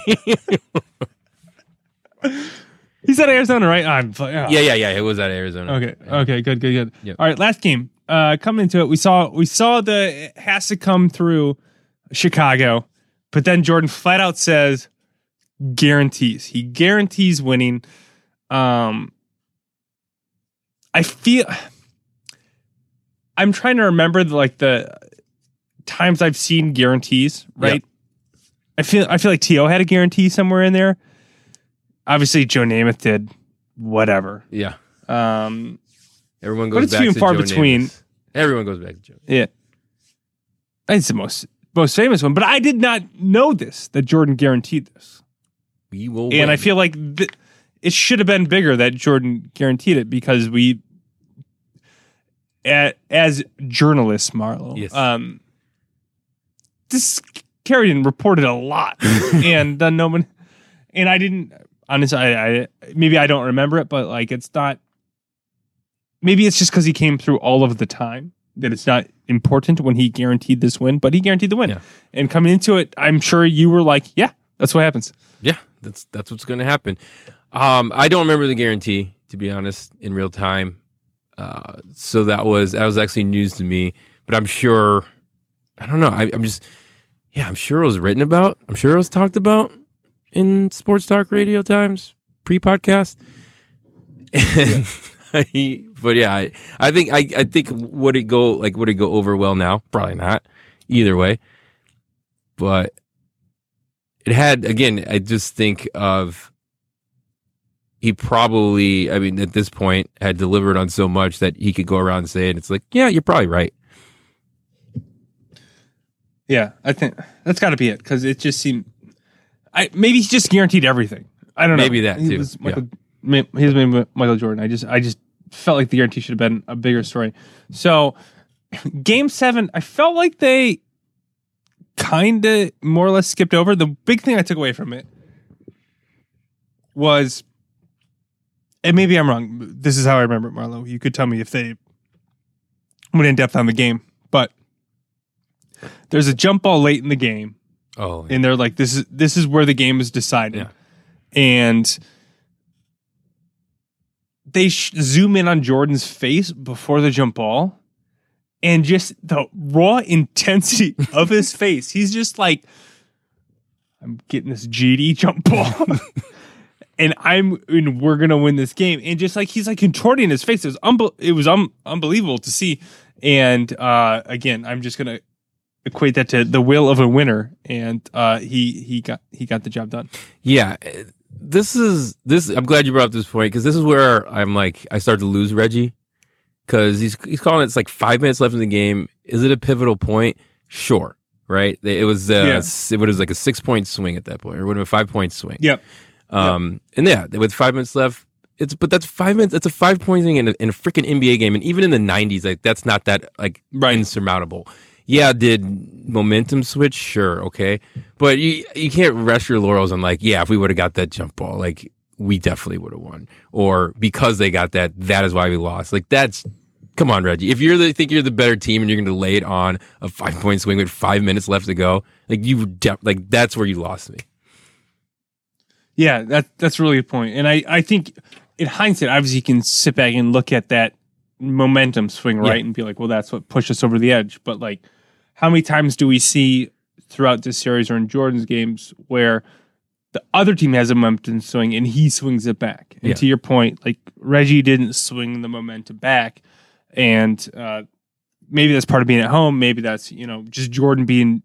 He's at Arizona, right? I'm, yeah, yeah, yeah, yeah. It was at Arizona. Okay. Okay. Good. Good. Good. Yep. All right. Last game. Uh, coming into it, we saw we saw the it has to come through Chicago, but then Jordan flat out says guarantees. He guarantees winning. Um, I feel. I'm trying to remember the, like the times I've seen guarantees. Right. I feel I feel like To had a guarantee somewhere in there. Obviously, Joe Namath did. Whatever. Yeah. Um, Everyone But it's back few and to far Joe between. Namath. Everyone goes back to Joe. Yeah. It's the most most famous one, but I did not know this that Jordan guaranteed this, We will. and I feel like th- it should have been bigger that Jordan guaranteed it because we, a- as journalists, Marlo, Yes. um, this Carrion reported a lot, [laughs] and uh, no one, and I didn't. Honestly, I, I maybe I don't remember it, but like it's not. Maybe it's just because he came through all of the time that it's not important when he guaranteed this win, but he guaranteed the win. Yeah. And coming into it, I'm sure you were like, "Yeah, that's what happens." Yeah, that's that's what's going to happen. Um, I don't remember the guarantee to be honest in real time. Uh, so that was that was actually news to me. But I'm sure. I don't know. I, I'm just. Yeah, I'm sure it was written about. I'm sure it was talked about in sports talk radio times pre podcast. [laughs] but yeah, I, I think I, I think would it go like would it go over well now? Probably not. Either way, but it had again. I just think of he probably. I mean, at this point, had delivered on so much that he could go around and say it. It's like, yeah, you're probably right. Yeah, I think that's got to be it because it just seemed. I maybe he just guaranteed everything. I don't know. Maybe that He too, Michael, He was maybe Michael Jordan. I just I just felt like the guarantee should have been a bigger story. So, game seven, I felt like they kind of more or less skipped over. The big thing I took away from it was, and maybe I'm wrong. This is how I remember it, Marlo. You could tell me if they went in depth on the game, but there's a jump ball late in the game Oh, and they're like, "This is this is where the game is decided," Yeah. and they sh- zoom in on Jordan's face before the jump ball, and just the raw intensity [laughs] of his face. He's just like, "I'm getting this GD jump ball." [laughs] And I'm, and we're gonna win this game. And just like he's like contorting his face, it was unbe- it was um, unbelievable to see. And uh, again, I'm just gonna equate that to the will of a winner, and uh, he he got he got the job done. Yeah, eh, this is this. I'm glad you brought up this point because this is where I'm like I started to lose Reggie because he's he's calling it's like five minutes left in the game. Is it a pivotal point? Sure, right? It was uh, Yeah. it was like a six point swing at that point, or it would have been a five point swing. Yep. Um, and yeah, with five minutes left, it's but that's five minutes. It's a five point thing in a, in a freaking NBA game, and even in the '90s, like that's not that like Right. insurmountable. Yeah, did momentum switch? Sure, okay, but you you can't rest your laurels on like, yeah, if we would have got that jump ball, like we definitely would have won, or because they got that, that is why we lost. Like that's. Come on, Reggie. If you're the think you're the better team and you're going to lay it on a five point swing with five minutes left to go, like you, de- like that's where you lost me. Yeah, that that's really a point. And I I think in hindsight, obviously you can sit back and look at that momentum swing right Yeah. and be like, well, that's what pushed us over the edge. But like, how many times do we see throughout this series or in Jordan's games where the other team has a momentum swing and he swings it back? And Yeah. to your point, like Reggie didn't swing the momentum back, and uh, maybe that's part of being at home. Maybe that's you know just Jordan being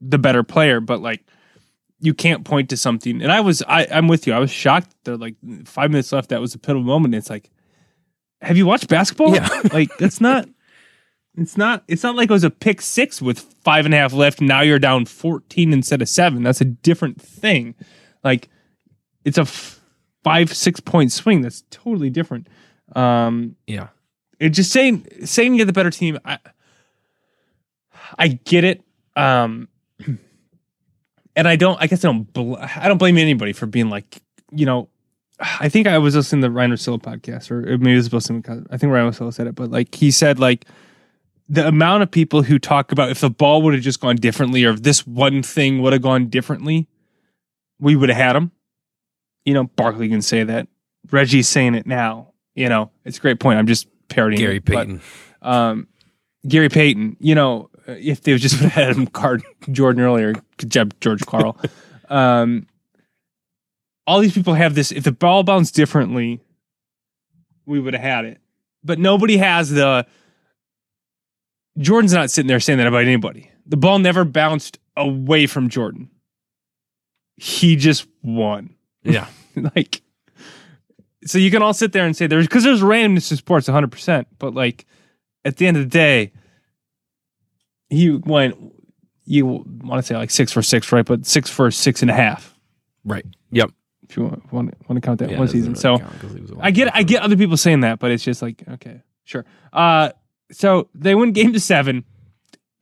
the better player, but like you can't point to something. And I was, I, I'm with you. I was shocked. They're like five minutes left. That was a pivotal moment. It's like, have you watched basketball? Yeah. [laughs] like that's not, it's not, it's not like it was a pick six with five and a half left. Now you're down 14 instead of seven. That's a different thing. Like it's a f- five, six point swing. That's totally different. Um, Yeah. it just saying saying you're the better team. I I get it. Um, [clears throat] and I don't. I guess I don't. Bl- I don't blame anybody for being like you know. I think I was listening to the Ryan Russillo podcast, or maybe it was supposed to. I think Ryan Russillo said it, but like he said, like the amount of people who talk about if the ball would have just gone differently, or if this one thing would have gone differently, we would have had him. You know, Barkley can say that. Reggie's saying it now. You know, it's a great point. I'm just parodying Gary it, but, Payton. um, Gary Payton, you know, if they just [laughs] would have had him card Jordan earlier, George Karl. [laughs] um, all these people have this. If the ball bounced differently, we would have had it. But nobody has the. Jordan's not sitting there saying that about anybody. The ball never bounced away from Jordan. He just won. Yeah. [laughs] like, so you can all sit there and say there's because there's randomness in sports 100%. But like, at the end of the day, he went, you want to say like six for six, right? But six for six and a half, Right. Yep. if you want, want, want to count that Yeah, one season. really So count 'cause he was a I get I get other people saying that, but it's just like, okay, sure. Uh, so they win game to seven,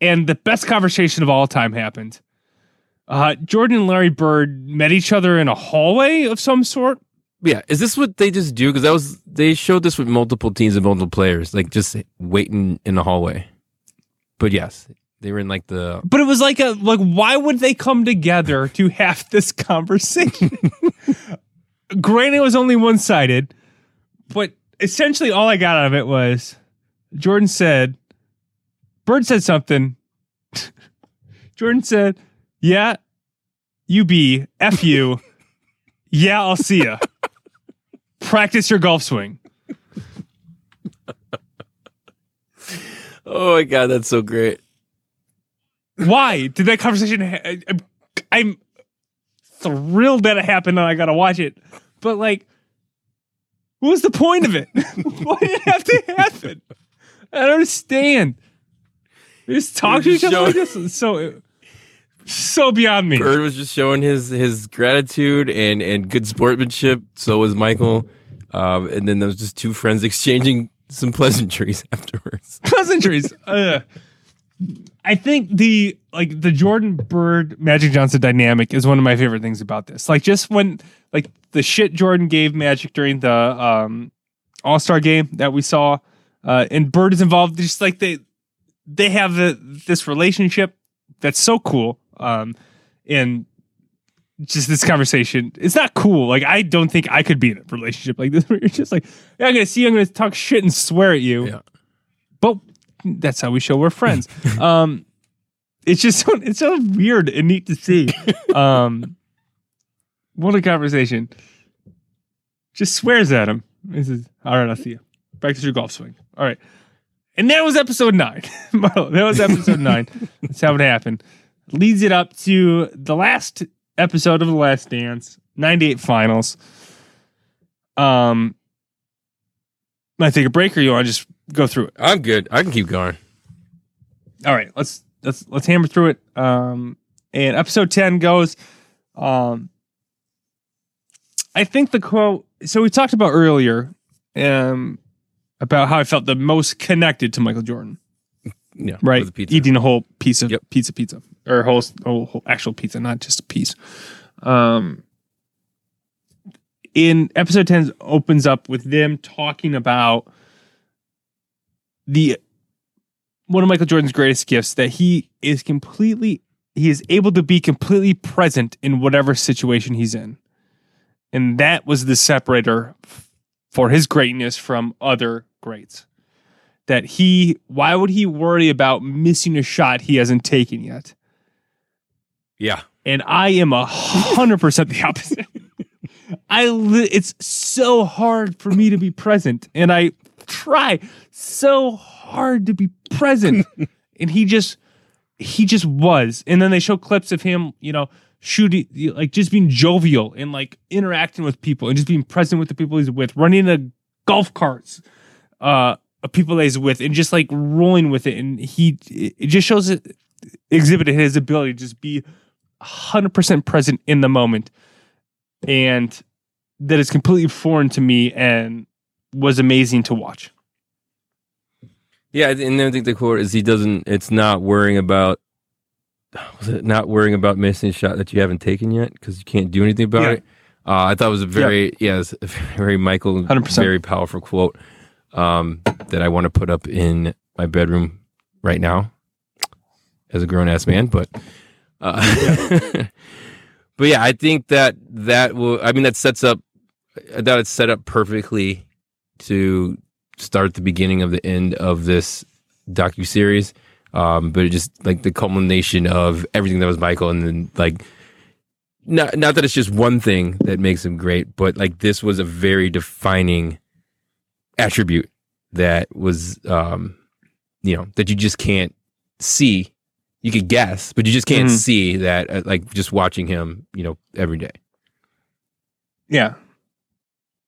and the best conversation of all time happened. Uh, Jordan and Larry Bird met each other in a hallway of some sort. Yeah, is this what they just do? Because that was they showed this with multiple teams and multiple players, like just waiting in the hallway. But yes, they were in like the But it was like a like why would they come together to have this conversation? [laughs] Granted, it was only one sided, but essentially all I got out of it was Jordan said, Bird said something. [laughs] Jordan said, "Yeah, you be f you. [laughs] yeah, I'll see ya. Practice your golf swing." oh my god, that's so great. Why did that conversation? Ha- I'm thrilled that it happened and I got to watch it, but like, what was the point of it? [laughs] Why did it have to happen? I don't understand. They just talk to each other like this. It's so, so beyond me. Bird was just showing his his gratitude and and good sportsmanship. So was Michael, um, and then there was just two friends exchanging some pleasantries [laughs] afterwards. Pleasantries. [laughs] uh, I think the like the Jordan Bird Magic Johnson dynamic is one of my favorite things about this. Like just when like the shit Jordan gave Magic during the um All Star game that we saw, uh, and Bird is involved. Just like they they have the, this relationship that's so cool. Um, and just this conversation, it's not cool. Like I don't think I could be in a relationship like this [laughs] where you're just like, yeah, I'm gonna see you, I'm gonna talk shit and swear at you. Yeah. But that's how we show we're friends. [laughs] um, it's just so it's so weird and neat to see. [laughs] Um, what a conversation. Just swears at him. This is all right. I'll see you. Practice your golf swing. All right. And that was episode nine. [laughs] Marlo, that was episode nine. [laughs] That's how it happened. Leads it up to the last episode of The Last Dance, 98 finals. Um, I take a break or you want to just go through it? I'm good. I can keep going. All right, let's let's let's hammer through it. Um, and episode ten goes. Um, I think the quote. So we talked about earlier, um, about how I felt the most connected to Michael Jordan. Yeah, Right, with the pizza. eating a whole piece of Yep. pizza, pizza, or whole, whole, whole actual pizza, not just a piece. Um, in episode 10 opens up with them talking about the one of Michael Jordan's greatest gifts that he is completely he is able to be completely present in whatever situation he's in. And that was the separator f- for his greatness from other greats. That he why would he worry about missing a shot he hasn't taken yet? Yeah, and I am a hundred percent the opposite. [laughs] I li- it's so hard for me to be present, and I try so hard to be present, [laughs] and he just he just was. And then they show clips of him, you know, shooting like just being jovial and like interacting with people and just being present with the people he's with, running the golf carts, uh, people that he's with, and just like rolling with it. And he it just shows it exhibited his ability to just be 100% present in the moment and that is completely foreign to me and was amazing to watch Yeah, and then I think the quote is he doesn't. It's not worrying about. Was it not worrying about missing a shot that you haven't taken yet because you can't do anything about Yeah. it? Uh, I thought it was a very yeah, it was a [laughs] very Michael, 100%. very powerful quote um, that I want to put up in my bedroom right now as a grown ass man. But uh, [laughs] but yeah, I think that that will. I mean, that sets up. I thought it's set up perfectly to start the beginning of the end of this docu series. Um, but it just like the culmination of everything that was Michael, and then like not not that it's just one thing that makes him great, but like this was a very defining attribute that was um you know that you just can't see. You could guess, but you just can't Mhm. see that uh, like just watching him, you know, every day. Yeah.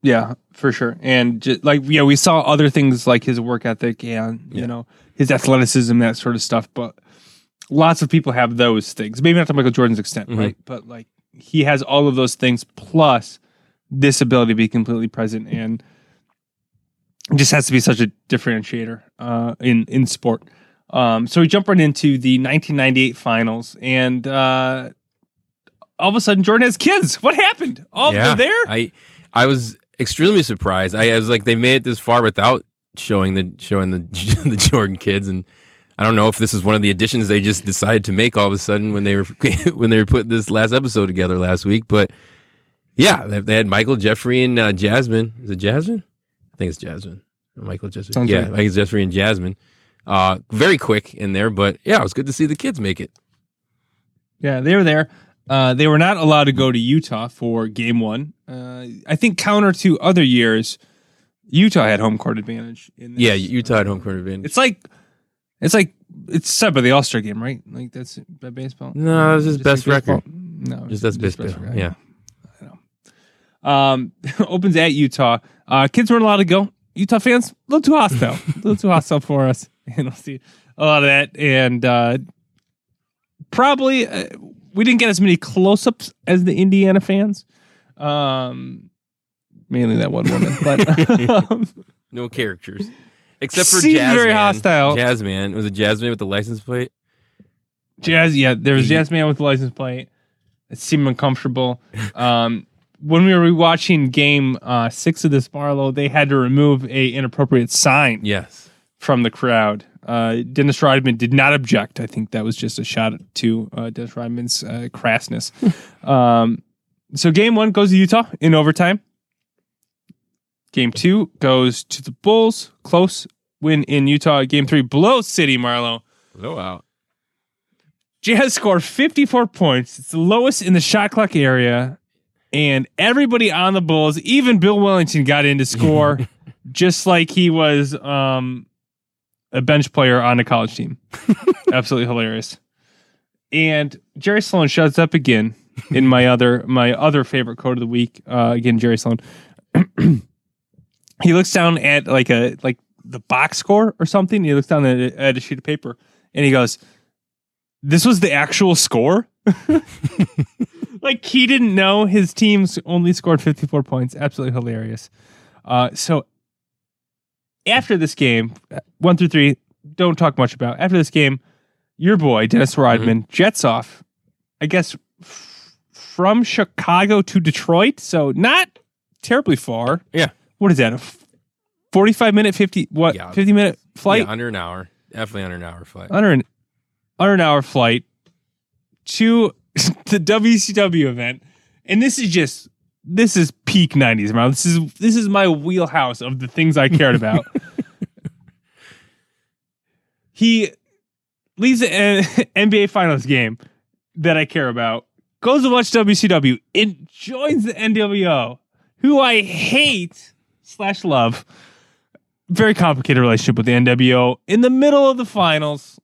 Yeah, for sure. And just, like yeah, we saw other things like his work ethic and you Yeah. know his athleticism, that sort of stuff. But lots of people have those things. Maybe not to Michael Jordan's extent, Mhm. right? But like he has all of those things plus this ability to be completely present and just has to be such a differentiator uh, in in sport. Um, so we jump right into the 1998 finals, and uh, all of a sudden Jordan has kids. What happened? Oh, Yeah. they're there. I I was extremely surprised. I, I was like, they made it this far without showing the showing the [laughs] the Jordan kids, and I don't know if this is one of the additions they just decided to make all of a sudden when they were [laughs] when they were putting this last episode together last week. But yeah, they, had Michael, Jeffrey, and uh, Jasmine. Is it Jasmine? I think it's Jasmine. Michael, Jasmine. Sounds yeah, right. I think it's Jeffrey and Jasmine. Uh, very quick in there, but yeah, it was good to see the kids make it. Yeah, they were there. Uh, they were not allowed to go to Utah for game one. Uh, I think counter to other years, Utah had home court advantage. In this. Yeah, Utah had home court advantage. It's like, it's like it's set by the All Star game, right? Like that's by baseball. No, it's just best like record. No, Just that's best, yeah. Um, [laughs] opens at Utah. Uh, kids weren't allowed to go. Utah fans, a little too hostile, a little too hostile for us. [laughs] And we'll see a lot of that. And uh, probably uh, we didn't get as many close-ups as the Indiana fans. Um, mainly that one woman, but [laughs] um, No characters. Except for Seemed Jazzman. very hostile. Jazzman. Was it Jazzman with the license plate? Jazz, yeah, there was Jazz Man with the license plate. It seemed uncomfortable. Um, when we were rewatching Game uh, Six of this Marlo, they had to remove a inappropriate sign Yes. from the crowd. Uh, Dennis Rodman did not object. I think that was just a shot to uh, Dennis Rodman's uh, crassness. [laughs] um, so Game One goes to Utah in overtime. Game Two goes to the Bulls, close win in Utah. Game Three blows City Marlo. Blow out. Jazz scored 54 points. It's the lowest in the shot clock area. And everybody on the Bulls, even Bill Wennington, got in to score [laughs] just like he was um, a bench player on a college team. [laughs] Absolutely hilarious. And Jerry Sloan shuts up again in my other my other favorite quote of the week. Uh, again, Jerry Sloan. [clears throat] he looks down at like a like the box score or something. He looks down at, a- at a sheet of paper and he goes, "This was the actual score." [laughs] like he didn't know his teams only scored 54 points. Absolutely hilarious. Uh, so after this game, uh, one through three, don't talk much about. After this game, your boy Dennis Rodman jets off. I guess f- from Chicago to Detroit, so not terribly far. Yeah. What is that? A f- 45 minute, 50 what? Yeah. 50 minute flight? Yeah, under an hour. Definitely under an hour flight. under an under an hour flight to [laughs] the WCW event, and this is just this is peak '90s, man. This is this is my wheelhouse of the things I cared about. [laughs] he leaves the N- [laughs] NBA Finals game that I care about, goes to watch WCW, and joins the NWO, who I hate slash love. Very complicated relationship with the NWO. In the middle of the finals,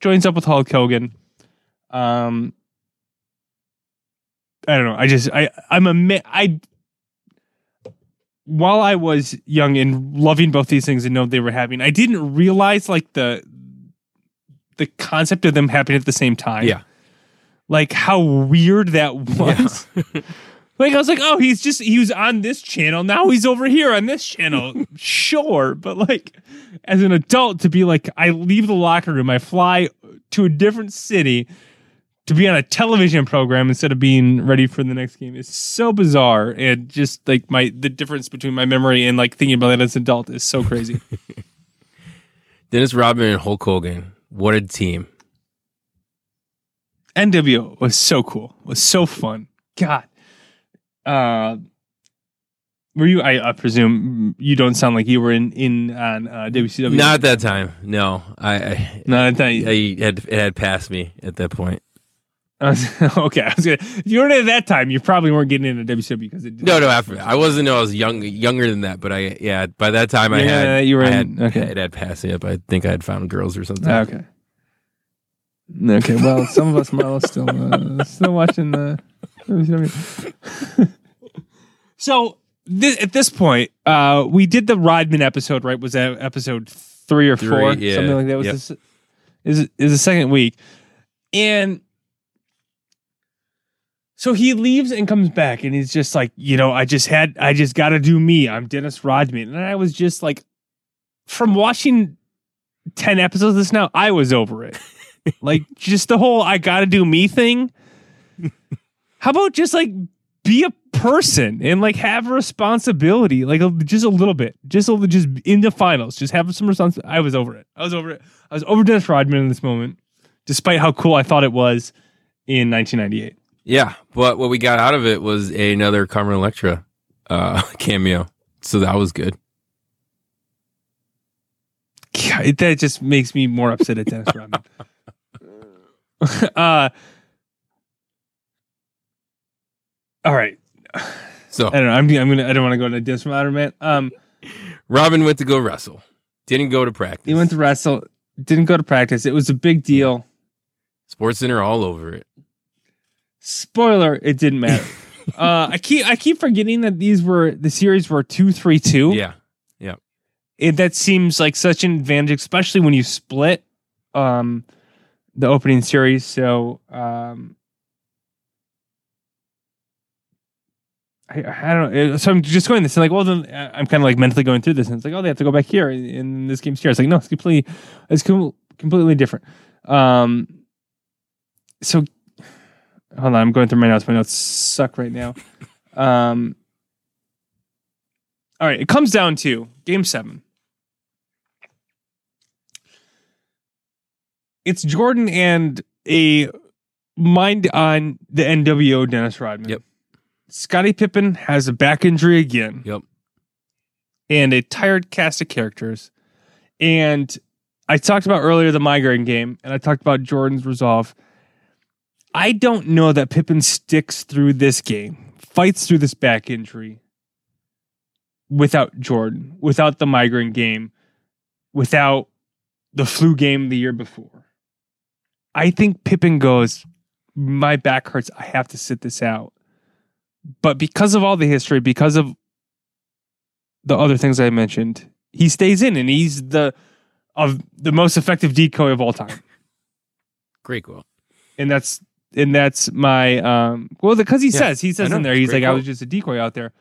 joins up with Hulk Hogan. Um, I don't know. I just I I'm a I. While I was young and loving both these things and know they were happening, I didn't realize like the the concept of them happening at the same time. Yeah. like how weird that was. [laughs] Like I was like, oh, he's just he was on this channel. Now he's over here on this channel. [laughs] sure, but like as an adult to be like, I leave the locker room, I fly to a different city to be on a television program instead of being ready for the next game is so bizarre. And just like my the difference between my memory and like thinking about it as an adult is so crazy. [laughs] Dennis Rodman and Hulk Hogan. What a team. NWO was so cool. Was so fun. God. Uh were you I, I presume you don't sound like you were in in on uh, WCW. Not at that time. No, I, I, no, I, thought you- I had it had passed me at that point. [laughs] Okay, I was gonna. If you weren't at that time, you probably weren't getting into WCW because it. No, no, after I wasn't. No, I was young, younger than that. But I, yeah, by that time I Yeah, had, you were I in- had, okay. it had passed it. But I think I had found girls or something. Okay. Okay. Well, some of us are still uh, still watching the. WCW. [laughs] so this, at this point, uh, we did the Rodman episode. Right? Was that episode three or Three, four? yeah. Something like that. Was Yep. this? Is is the second week, and so he leaves and comes back, and he's just like, you know, I just had, I just got to do me. I'm Dennis Rodman, and I was just like, from watching ten episodes of this now, I was over it. [laughs] like just the whole I got to do me thing. [laughs] How about just like be a person and like have a responsibility, like a, just a little bit, just a, little- just in the finals, just have some responsibility. I was over it. I was over it. I was over Dennis Rodman in this moment, despite how cool I thought it was in 1998. Yeah, but what we got out of it was another Carmen Electra uh, [laughs] cameo. So that was good. God, it- that just makes me more upset at Dennis Rodman. [laughs] uh, all right. So I don't know. I'm, I'm gonna. I don't want to go into Dennis Rodman. Um, Robin went to go wrestle. Didn't go to practice. he went to wrestle. Didn't go to practice. It was a big deal. Sports Center all over it. Spoiler: It didn't matter. [laughs] uh, I keep I keep forgetting that these were the series were two three two. Yeah. Yeah. It, that seems like such an advantage, especially when you split um, the opening series. So um, I, I don't know. So I'm just going this and like, well, then uh, I'm kind of like mentally going through this, and it's like, oh, they have to go back here, and this game's here. It's like, no, it's completely, it's com- completely different. Um, so hold on, I'm going through my notes. My notes suck right now. [laughs] Um, all right, it comes down to game seven. It's Jordan and a mind on the NWO Dennis Rodman. Yep. Scottie Pippen has a back injury again. Yep. And a tired cast of characters. And I talked about earlier the migraine game, and I talked about Jordan's resolve. I don't know that Pippen sticks through this game, fights through this back injury without Jordan, without the migraine game, without the flu game the year before. I think Pippen goes, my back hurts. I have to sit this out. But because of all the history, because of the other things I mentioned, he stays in and he's the of the most effective decoy of all time. Great quote. And that's and that's my um well because he Yeah, says he says in there he's like I was just a decoy out there.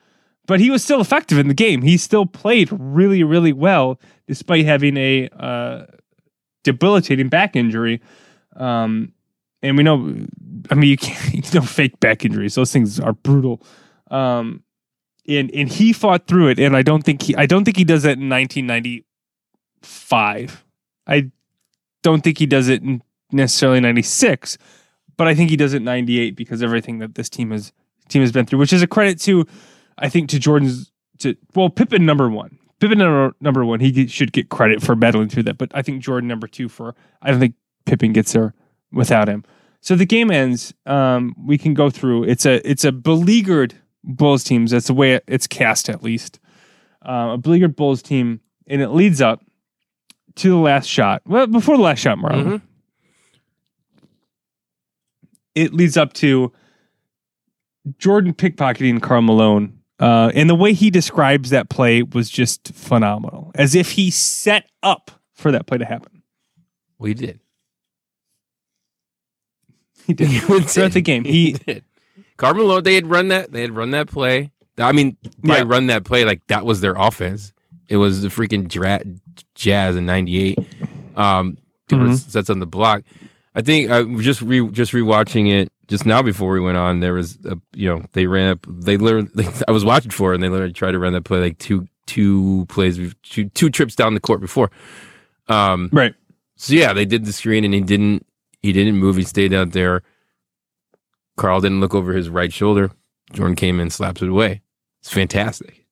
But he was still effective in the game. He still played really really well despite having a uh debilitating back injury. Um and we know I mean you can't [laughs] you know fake back injuries. Those things are brutal. Um and and he fought through it and I don't think he I don't think he does that in 1995. I don't think he does it in necessarily 96, but I think he does it in 98 because everything that this team has team has been through, which is a credit to I think to Jordan's to well Pippen number 1. Pippen number, number 1, he should get credit for battling through that, but I think Jordan number 2 for I don't think Pippen gets there without him. So the game ends. Um, we can go through. It's a it's a beleaguered Bulls teams. That's the way it's cast, at least. Uh, a beleaguered Bulls team, and it leads up to the last shot. Well, before the last shot, Marlo, Mhm. It leads up to Jordan pickpocketing Karl Malone. Uh, and the way he describes that play was just phenomenal, as if he set up for that play to happen. We did. He did [laughs] [laughs] throughout the game. [laughs] He He did. Carmelo, they had run that. They had run that play. I mean, by Yeah. run that play, like that was their offense. It was the freaking dra- Jazz in '98. Um, Mm-hmm. sets on the block. I think I was just re just rewatching it just now before we went on. There was a you know they ran up. They literally [laughs] I was watching for it and they literally tried to run that play like two two plays two two trips down the court before. Um, Right. so yeah, they did the screen and he didn't he didn't move. He stayed out there. Karl didn't look over his right shoulder. Jordan came in, slaps it away. It's fantastic.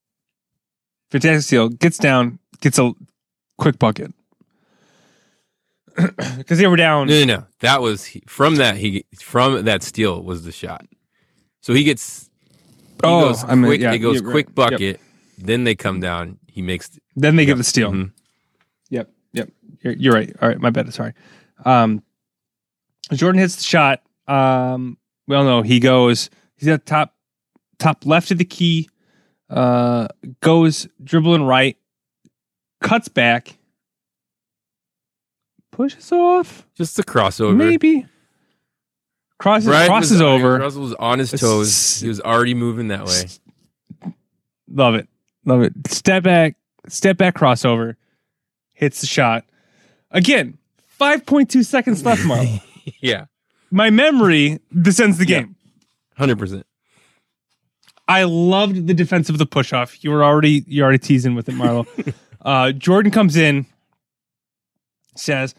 Fantastic steal. Gets down, gets a quick bucket. [clears throat] Because they were down. No, no, no. That was from that he from that steal was the shot. So he gets he Oh, goes I mean, quick. yeah, he goes you're quick right. Yep. bucket. Then they come down. He makes Then they get the steal. Mhm. Yep. Yep. You're, you're right. All right. My bad. Sorry. Um, Jordan hits the shot. Um, we all know he goes, he's at top, top left of the key, uh, goes dribbling right, cuts back, pushes off, just the crossover. maybe crosses, Bryon crosses was, over. Russell was on his toes. He was already moving that way. Love it. Love it. Step back, step back crossover, hits the shot. Again, 5.2 seconds left, Marlo. [laughs] Yeah, My memory descends the Yeah. game. hundred percent. I loved the defense of the push off. You were already you already teasing with it, Marlo. [laughs] uh, Jordan comes in, says,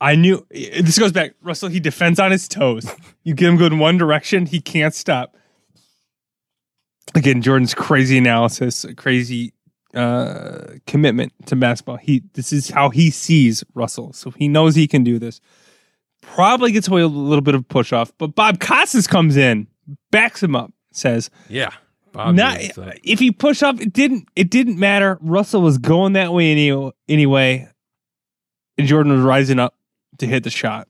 I knew this goes back. Russell, he defends on his toes. [laughs] You get him going one direction, he can't stop. Again, Jordan's crazy analysis, crazy uh, commitment to basketball. He this is how he sees Russell, so he knows he can do this. Probably gets away with a little bit of push off, but Bob Costas comes in, backs him up, says, Yeah, Bob not, uh, if he push up, it didn't. It didn't matter. Russell was going that way any, anyway, and Jordan was rising up to hit the shot.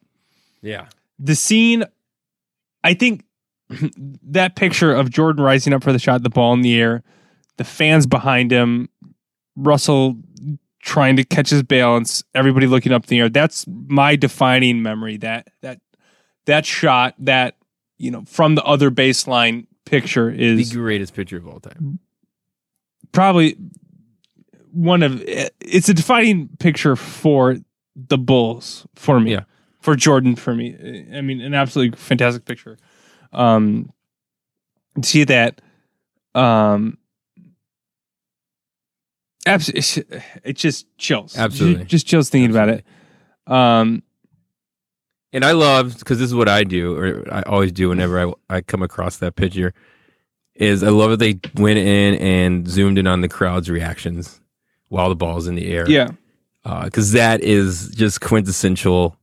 yeah, The scene, I think, [laughs] that picture of Jordan rising up for the shot, the ball in the air, the fans behind him, Russell trying to catch his balance, everybody looking up in the air. That's my defining memory. That that that shot, that you know, from the other baseline picture is the greatest picture of all time. probably one of it's a defining picture for the Bulls for me. Yeah. For Jordan for me. I mean an absolutely fantastic picture. Um see that um abs- it just chills. Absolutely. Just, just chills thinking about it. Um And I love because this is what I do, or I always do whenever I, I come across that picture. Is I love that they went in and zoomed in on the crowd's reactions while the ball's in the air. yeah. Because that is just quintessential.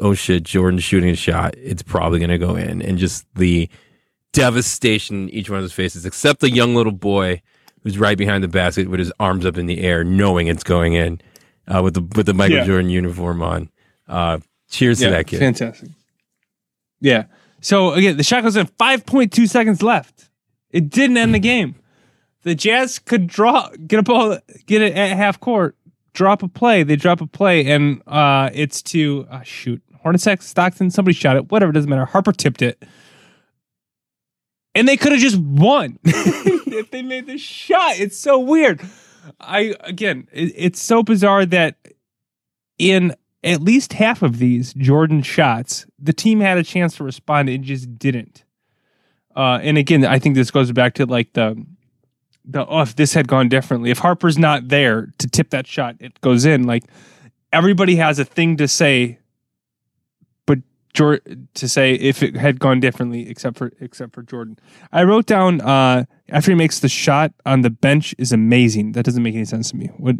Oh shit, Jordan shooting a shot. It's probably gonna go in, and just the devastation in each one of those faces, except the young little boy who's right behind the basket with his arms up in the air, knowing it's going in, uh, with the with the Michael Yeah. Jordan uniform on. Uh, cheers to that kid. Fantastic. Yeah. So again, the shot goes in 5.2 seconds left. It didn't end the [clears throat] game. The Jazz could draw, get a ball, get it at half court, drop a play. They drop a play, and uh, it's to uh, shoot Hornacek, Stockton. Somebody shot it. Whatever, doesn't matter. Harper tipped it, and they could have just won [laughs] if they made the shot. It's so weird. I again, it, it's so bizarre that in at least half of these Jordan shots, the team had a chance to respond and just didn't. Uh, and again, I think this goes back to like the the oh, if this had gone differently, if Harper's not there to tip that shot, it goes in. Like everybody has a thing to say, but Jor- to say if it had gone differently, except for except for Jordan. I wrote down uh, after he makes the shot on the bench is amazing. That doesn't make any sense to me. What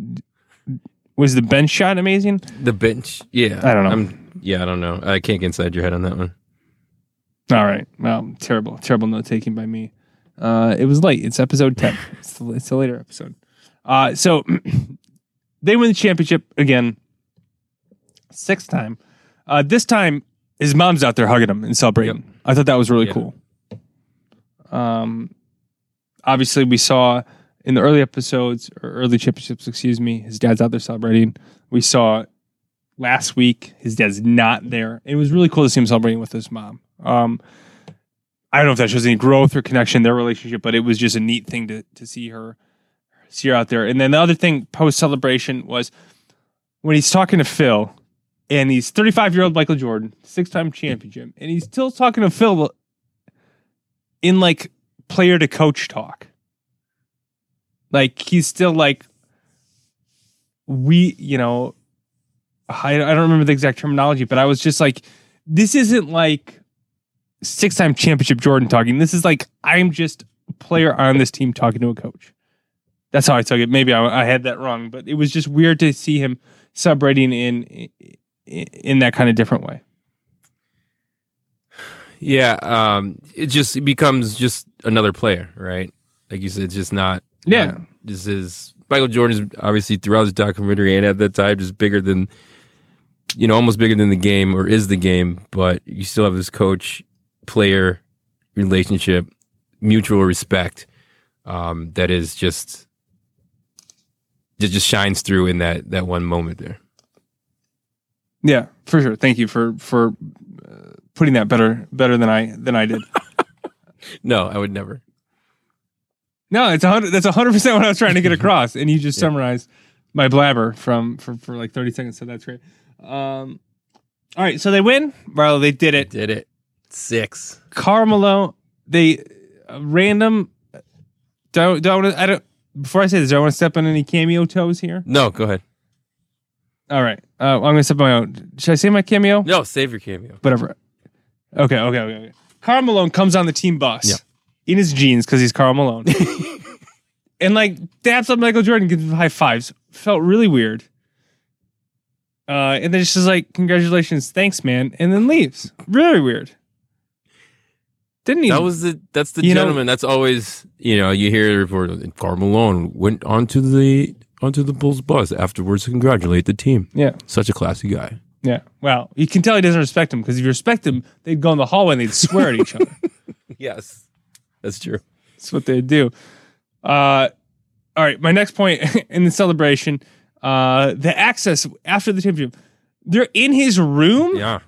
was the bench shot amazing? The bench, yeah. I don't know. I'm, yeah, I don't know. I can't get inside your head on that one. All right. Well, terrible, terrible note taking by me. Uh, it was late. It's episode 10. [laughs] It's, the, it's a later episode. Uh, so [clears throat] they win the championship again, sixth time. Uh, this time, his mom's out there hugging him and celebrating. I thought that was really Yeah. cool. Um, obviously, we saw in the early episodes or early championships, excuse me, his dad's out there celebrating. We saw last week his dad's not there. It was really cool to see him celebrating with his mom. Um, I don't know if that shows any growth or connection in their relationship, but it was just a neat thing to to see her see her out there. And then the other thing post celebration was when he's talking to Phil, and he's 35 year old Michael Jordan, six time championship, and he's still talking to Phil in like player to coach talk. Like he's still like we, you know, I, I don't remember the exact terminology, but I was just like, this isn't like six time championship Jordan talking. This is like I'm just a player on this team talking to a coach. That's how I took it. Maybe I, I had that wrong, but it was just weird to see him celebrating in in, in that kind of different way. Yeah, um, it just it becomes just another player, right? Like you said, it's just not. Yeah. not- this is Michael Jordan is obviously throughout his documentary and at that time just bigger than, you know, almost bigger than the game or is the game. But you still have this coach player relationship, mutual respect, um, that is just that just shines through in that that one moment there. Yeah, for sure. Thank you for for uh, putting that better better than I than I did. [laughs] [laughs] No, I would never. No, it's a hundred. That's a hundred percent what I was trying to get [laughs] across, and you just summarized my blabber from for, for like thirty seconds. So that's great. Um, all right, so they win. Well, they did it. Did it six. Carmelo, they uh, random. Don't don't I don't. Before I say this, do I want to step on any cameo toes here? No, go ahead. All right, uh, I'm gonna step on my own. Should I say my cameo? No, save your cameo. Whatever. Okay, okay, okay. okay. Malone comes on the team bus Yeah. in his jeans because he's Karl Malone, [laughs] and like daps up Michael Jordan, gives him high fives. Felt really weird. Uh, and then just like, congratulations, thanks, man, and then leaves. Really weird. Didn't he? That was the that's the You know- gentleman. that's always you know you hear the report. Karl Malone went onto the onto the Bulls bus afterwards to congratulate the team. yeah, Such a classy guy. yeah. Well, you can tell he doesn't respect him because if you respect him, they'd go in the hallway and they'd swear at each other. [laughs] Yes, that's true. That's what they do. Uh, all right, my next point [laughs] in the celebration, uh, the access after the championship, they're in his room, Yeah,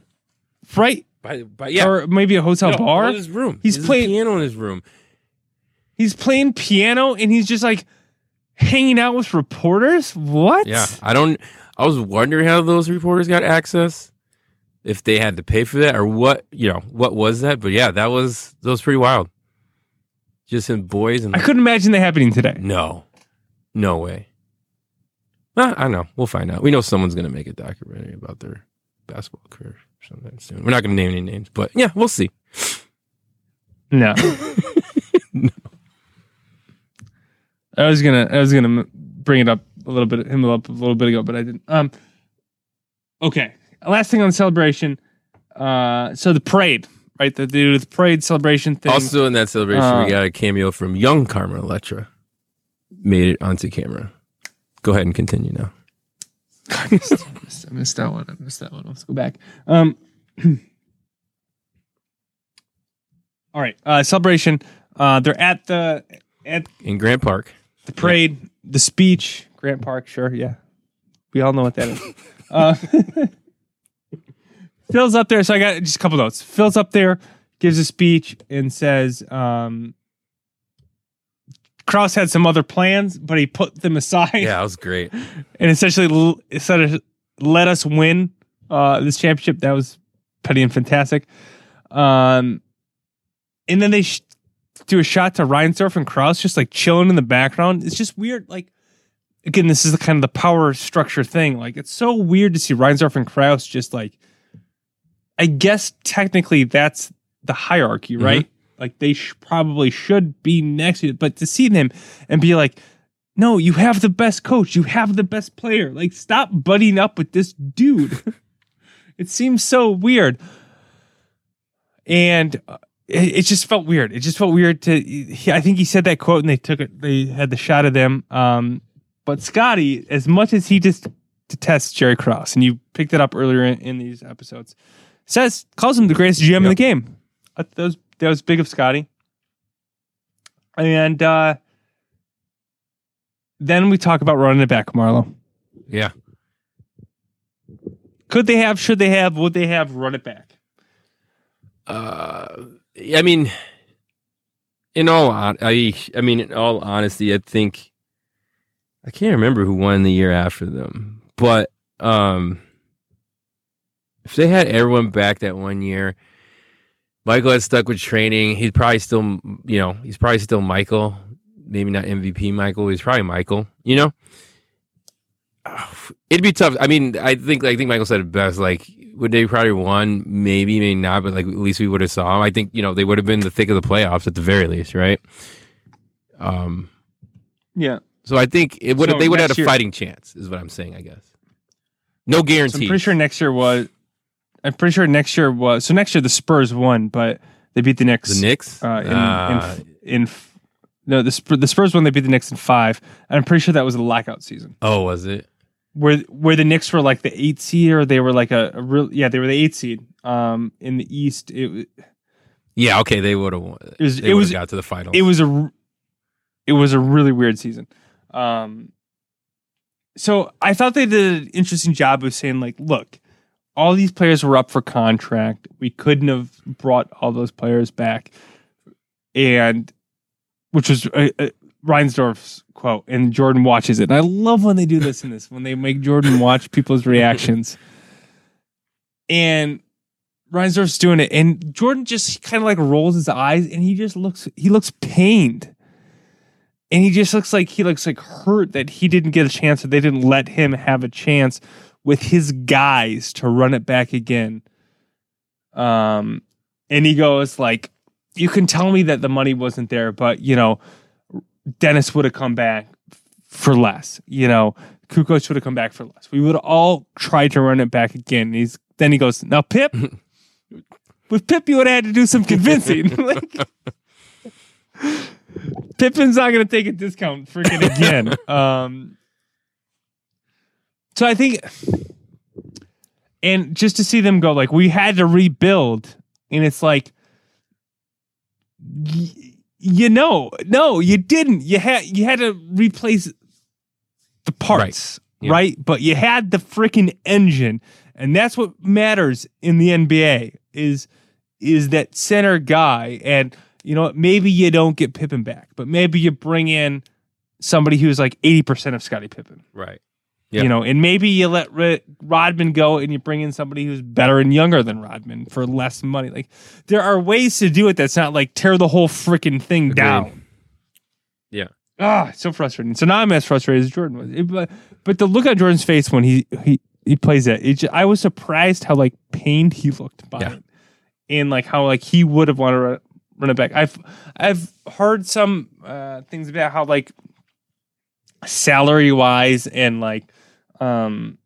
right? But but yeah, Or maybe a hotel No, bar. in his room. He's There's playing- piano in his room. He's playing piano and he's just like hanging out with reporters. What? Yeah, I don't. I was wondering how those reporters got access. If they had to pay for that or what, you know, what was that? But yeah, that was that was pretty wild. Just in boys and I couldn't imagine that happening today. No, no way. I know. We'll find out. We know someone's going to make a documentary about their basketball career sometime soon. We're not going to name any names, but yeah, we'll see. No. no. [laughs] I was gonna, I was gonna bring it up a little bit, him up a little bit ago, but I didn't. Um. Okay. Last thing on celebration. Uh. So the parade, right? The, the, the parade celebration thing. Also, in that celebration, Uh, we got a cameo from young Carmen Electra. Made it onto camera. Go ahead and continue now. I missed, I missed- I missed that one. I missed that one. Let's go back. Um. [clears throat] all right. Uh. Celebration. Uh. They're at the at In Grant Park. the parade, the speech, Grant Park, sure, yeah. We all know what that is. uh, [laughs] Phil's up there, so I got just a couple notes. Phil's up there, gives a speech, and says, um, Krause had some other plans, but he put them aside Yeah, that was great. [laughs] and essentially instead of let us win uh, this championship. That was petty and fantastic. Um, and then they sh- do a shot to Reinsdorf and Krause just like chilling in the background. It's just weird. Like again, this is the kind of the power structure thing. Like it's so weird to see Reinsdorf and Krause just like. I guess technically that's the hierarchy, right? Like they sh- probably should be next to it, but to see them and be like, no, you have the best coach. You have the best player. Like, stop buddying up with this dude. [laughs] it seems so weird. And uh, it, it just felt weird. It just felt weird to. He, I think he said that quote and they took it, they had the shot of them. Um, but Scottie, as much as he just detests Jerry Krause, and you picked it up earlier in, in these episodes, says, calls him the greatest GM in the game. Uh, That was, big of Scottie. And, uh, then we talk about running it back, Marlo. Yeah. Could they have? Should they have? Would they have run it back? Uh, I mean, in all I I mean in all honesty, I think I can't remember who won the year after them, but um if they had everyone back that one year, Michael had stuck with training. He'd probably still, you know, he's probably still Michael. Maybe not MVP Michael. He's probably Michael. You know, [sighs] it'd be tough. I mean, I think I think Michael said it best. Like, would they probably won? Maybe, maybe not. But like, at least we would have saw him. I think you know they would have been the thick of the playoffs at the very least, right? Um. Yeah. So I think it would So they would have had a year- fighting chance, is what I'm saying. I guess. No guarantee. I'm pretty sure next year was. I'm pretty sure next year was. So next year the Spurs won, but they beat the Knicks. the Knicks. Uh, in, Ah, in, in f- no the Spurs, the Spurs won. They beat the Knicks in five, and I'm pretty sure that was a lockout season oh, was it? where where the Knicks were like the eight seed or they were like a, a real yeah they were the eight seed. Um, in the East, it Yeah. Okay. They would have won. It was- it was- got to the final. it was a it was a really weird season. Um, so I thought they did an interesting job of saying like, look, all these players were up for contract. We couldn't have brought all those players back, and which was uh, uh, Reinsdorf's quote. And Jordan watches it. And I love when they do this in this when they make Jordan watch people's reactions. [laughs] And Reinsdorf's doing it, and Jordan just kind of like rolls his eyes, and he just looks he looks pained, and he just looks like he looks like hurt that he didn't get a chance, that they didn't let him have a chance with his guys to run it back again. Um, and he goes like, "You can tell me that the money wasn't there, but you know, Dennis would have come back for less. You know, Kukoc would have come back for less. We would all try to run it back again." And he's then he goes, "Now Pip." [laughs] With Pip, you would have had to do some convincing. [laughs] like, Pippin's not going to take a discount freaking again. [laughs] um, so I think, and just to see them go, like, we had to rebuild, and it's like, y- you know, no, you didn't. You had you had to replace the parts, Yeah. right? But you had the freaking engine, and that's what matters in the NBA is is that center guy. And you know, maybe you don't get Pippen back, but maybe you bring in somebody who's like eighty percent of Scottie Pippen. right. Yep. You know, and maybe you let Rodman go and you bring in somebody who's better and younger than Rodman for less money. Like there are ways to do it that's not like tear the whole freaking thing Agreed. down. Yeah. Ah, it's so frustrating. So now I'm as frustrated as Jordan was. It- but, but the look on Jordan's face when he he he plays that, it ju- I was surprised how like pained he looked by Yeah. it, and like how like he would have wanted to run, run it back. I've I've heard some uh, things about how like salary wise and like um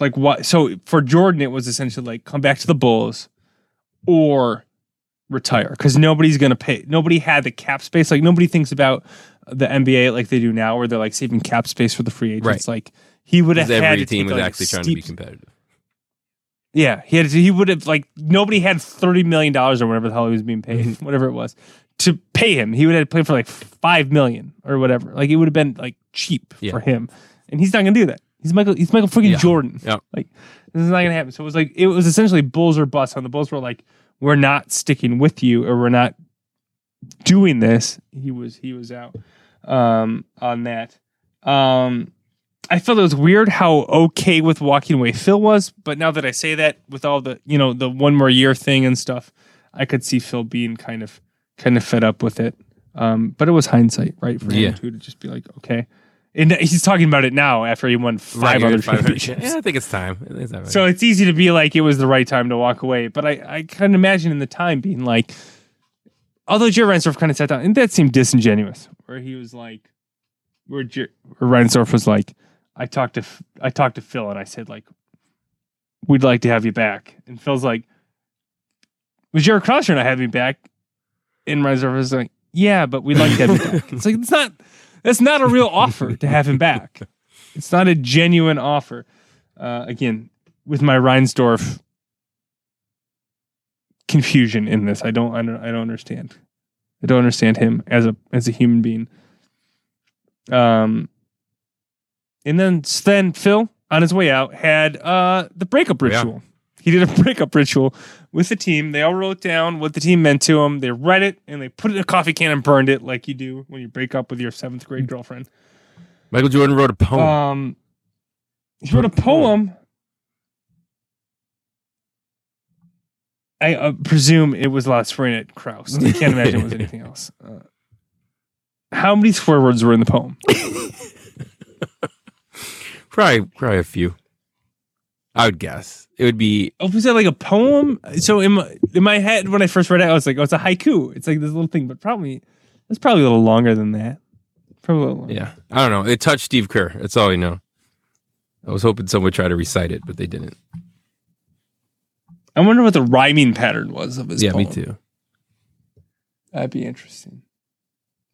like what so for Jordan it was essentially like come back to the Bulls or retire because nobody's gonna pay nobody had the cap space like nobody thinks about the NBA like they do now where they're like saving cap space for the free agents Right. like he would have had every to team was like, actually trying to be competitive. yeah, he had he would have like nobody had thirty million dollars or whatever the hell he was being paid, Mm-hmm. whatever it was, to pay him. He would have played for like five million or whatever. Like it would have been like cheap Yeah. for him, and he's not gonna do that. He's Michael. He's Michael freaking Yeah. Jordan. Yeah. Like this is not gonna happen. So it was like it was essentially Bulls or bust. And the Bulls were like, we're not sticking with you, or we're not doing this. He was he was out um, on that. Um, I felt it was weird how okay with walking away Phil was, but now that I say that, with all the you know the one more year thing and stuff, I could see Phil being kind of kind of fed up with it. Um, but it was hindsight, right, for Yeah. him too to just be like, okay. And he's talking about it now after he won five Right, other five- championships. Yeah, I think it's time. It's time. So it's easy to be like it was the right time to walk away. But I, I can imagine in the time being like, although Jerry Reinsdorf kind of sat down, and that seemed disingenuous, where he was like, where, Jer- where Reinsdorf was like, I talked to F- I talked to Phil and I said like, we'd like to have you back, and Phil's like, was Jared Crosser not having me back? And Reinsdorf was like, yeah, but we'd like to have you back. It's like it's not that's not a real offer to have him back. It's not a genuine offer. Uh, again, with my Reinsdorf confusion in this, I don't, I don't, I don't understand. I don't understand him as a as a human being. Um, and then then Phil on his way out had uh the breakup Yeah. He did a breakup ritual with the team. They all wrote down what the team meant to him. They read it and they put it in a coffee can and burned it like you do when you break up with your seventh grade girlfriend. Michael Jordan wrote a poem. Um, he wrote a poem. I uh, presume it was last spring at Krause. I can't imagine it was anything [laughs] else. Uh, how many swear words were in the poem? [laughs] probably, probably a few. I would guess it would be. Oh, was that like a poem? So in my, in my head, when I first read it, I was like, "Oh, it's a haiku." It's like this little thing, but probably it's probably a little longer than that. Probably a little longer. Yeah, I don't know. It touched Steve Kerr. That's all I know. I was hoping someone would try to recite it, but they didn't. I wonder what the rhyming pattern was of his. yeah, poem. me too. That'd be interesting.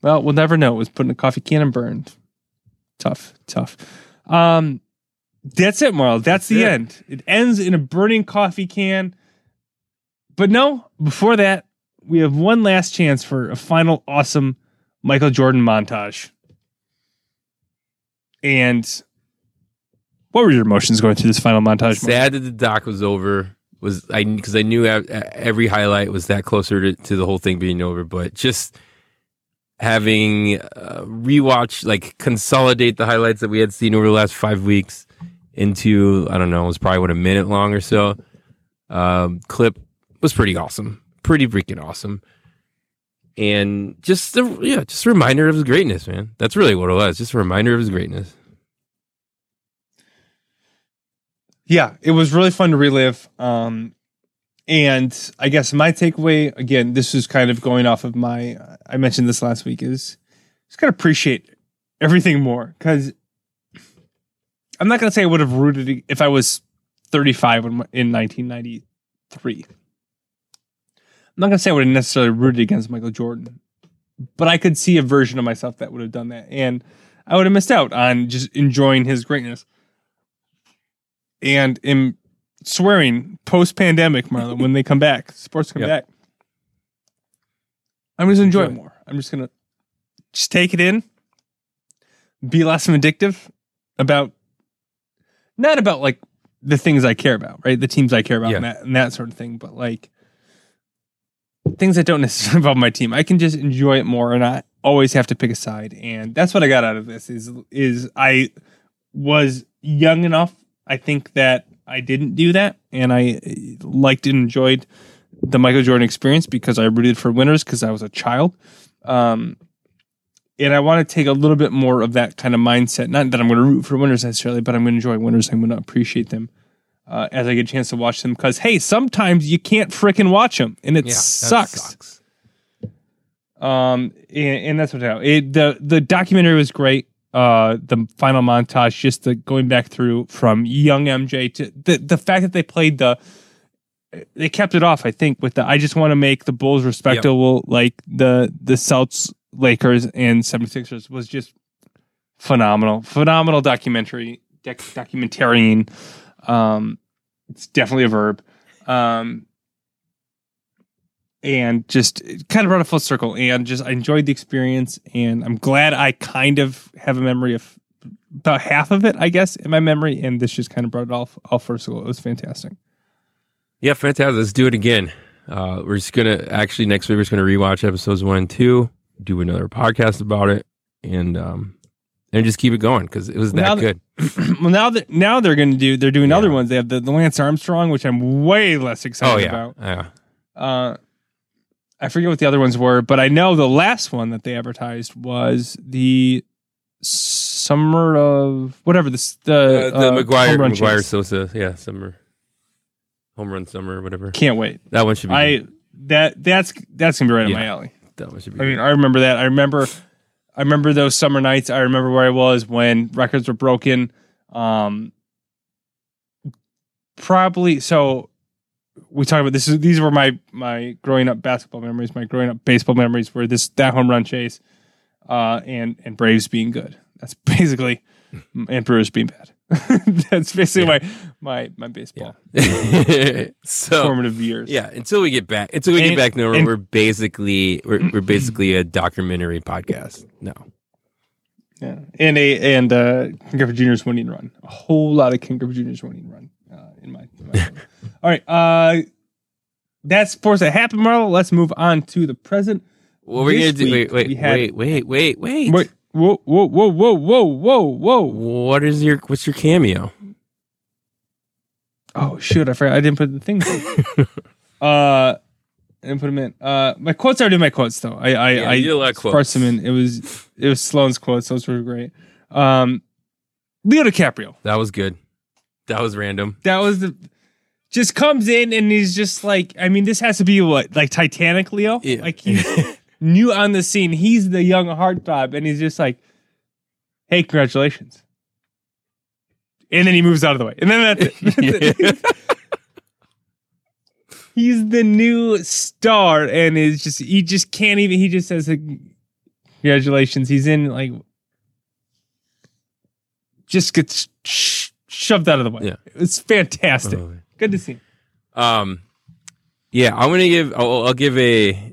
Well, we'll never know. It was put in a coffee can and burned. Tough, tough. Um, that's it, Marl. That's, the it. end. It ends in a burning coffee can. But no, before that, we have one last chance for a final awesome Michael Jordan montage. And what were your emotions going through this final montage? Marl? Sad that the doc was over. Was I because I knew every highlight was that closer to, to the whole thing being over, but just having uh, rewatch like consolidate the highlights that we had seen over the last five weeks into I don't know it was probably what a minute long or so um, clip was pretty awesome, pretty freaking awesome, and just a, yeah, just a reminder of his greatness, man. That's really what it was, just a reminder of his greatness. yeah, it was really fun to relive. Um, and I guess my takeaway again, this is kind of going off of my. I mentioned this last week is just gotta appreciate everything more because I'm not gonna say I would have rooted if I was 35 in, in 1993. I'm not gonna say I would have necessarily rooted against Michael Jordan, but I could see a version of myself that would have done that, and I would have missed out on just enjoying his greatness and in swearing post pandemic, Marlon, when they come back, sports come Yep. back. I'm just Enjoy it. more. I'm just gonna just take it in, be less vindictive about not about like the things I care about, right? The teams I care about Yeah. and, that, and that sort of thing, but like things that don't [laughs] necessarily involve my team. I can just enjoy it more and I always have to pick a side. And that's what I got out of this is is I was young enough, I think that I didn't do that. And I uh, liked and enjoyed the Michael Jordan experience because I rooted for winners because I was a child. Um, and I want to take a little bit more of that kind of mindset. Not that I'm going to root for winners necessarily, but I'm going to enjoy winners. I'm going to appreciate them uh, as I get a chance to watch them. Because hey, sometimes you can't fricking watch them, and it Yeah, that sucks. Um, and, and that's what I it the the documentary was great. Uh, the final montage, just the going back through from young MJ to the the fact that they played the, they kept it off. I think with the I just want to make the Bulls respectable, like the the Celtics, Lakers, and 76ers was just phenomenal, phenomenal documentary, doc, documentarian. Um, it's definitely a verb. Um, and just kind of brought a full circle and just I enjoyed the experience and I'm glad I kind of have a memory of about half of it, I guess, in my memory, and this just kind of brought it all all full circle. It was fantastic. Yeah, fantastic. Let's do it again. Uh, we're just gonna actually next week we're just gonna rewatch episodes one and two, do another podcast about it, and um, and just keep it going because it was that good. [clears throat] well, now that now they're going to do they're doing Yeah. other ones. They have the, the Lance Armstrong, which I'm way less excited Oh yeah, about. yeah. Uh, I forget what the other ones were, but I know the last one that they advertised was the summer of whatever this the Uh, the uh, McGwire McGwire. Sosa, yeah, summer home run summer, whatever. Can't wait. That one should be. I good. that that's that's gonna be right Yeah. my alley. That one should be. I mean. I remember that. I remember, I remember those summer nights. I remember where I was when records were broken. Um, probably so. We talked about this. Is these were my my growing up basketball memories, my growing up baseball memories. Were this that home run chase, uh, and and Braves being good. That's [laughs] basically, and Brewers being bad. [laughs] That's basically my my my baseball [laughs] so formative years. yeah, until we get back, until we And- get back, no, and- we're basically we're, we're basically a documentary podcast. No, Yeah, and a and uh, Ken Griffey Jr.'s winning run. A whole lot of Ken Griffey Jr.'s winning run uh, in my. In my [laughs] All right. Uh, that's sports that happened, Marlo. Let's move on to the present. What we're gonna do? Wait, we wait, had- wait, wait, wait, wait. Wait. Whoa, whoa, whoa, whoa, whoa, whoa, whoa. What is your what's your cameo? Oh shoot! I forgot. I didn't put the thing. [laughs] uh, I didn't put them in. Uh, my quotes are doing my quotes though. I I Yeah, I did a lot of quotes. them in. It was it was Sloan's quotes. Those were great. Um, Leo DiCaprio. That was good. That was random. That was the just comes in and he's just like. I mean, this has to be what like Titanic, Leo. Yeah. Like he's [laughs] new on the scene. He's the young heartthrob, and he's just like, "Hey, congratulations." And then he moves out of the way, and then that's it. [laughs] [laughs] he's the new star and is just he just can't even he just says congratulations he's in like just gets sh- shoved out of the way Yeah. it's fantastic good to see Um, yeah, I'm gonna give. I'll, I'll give a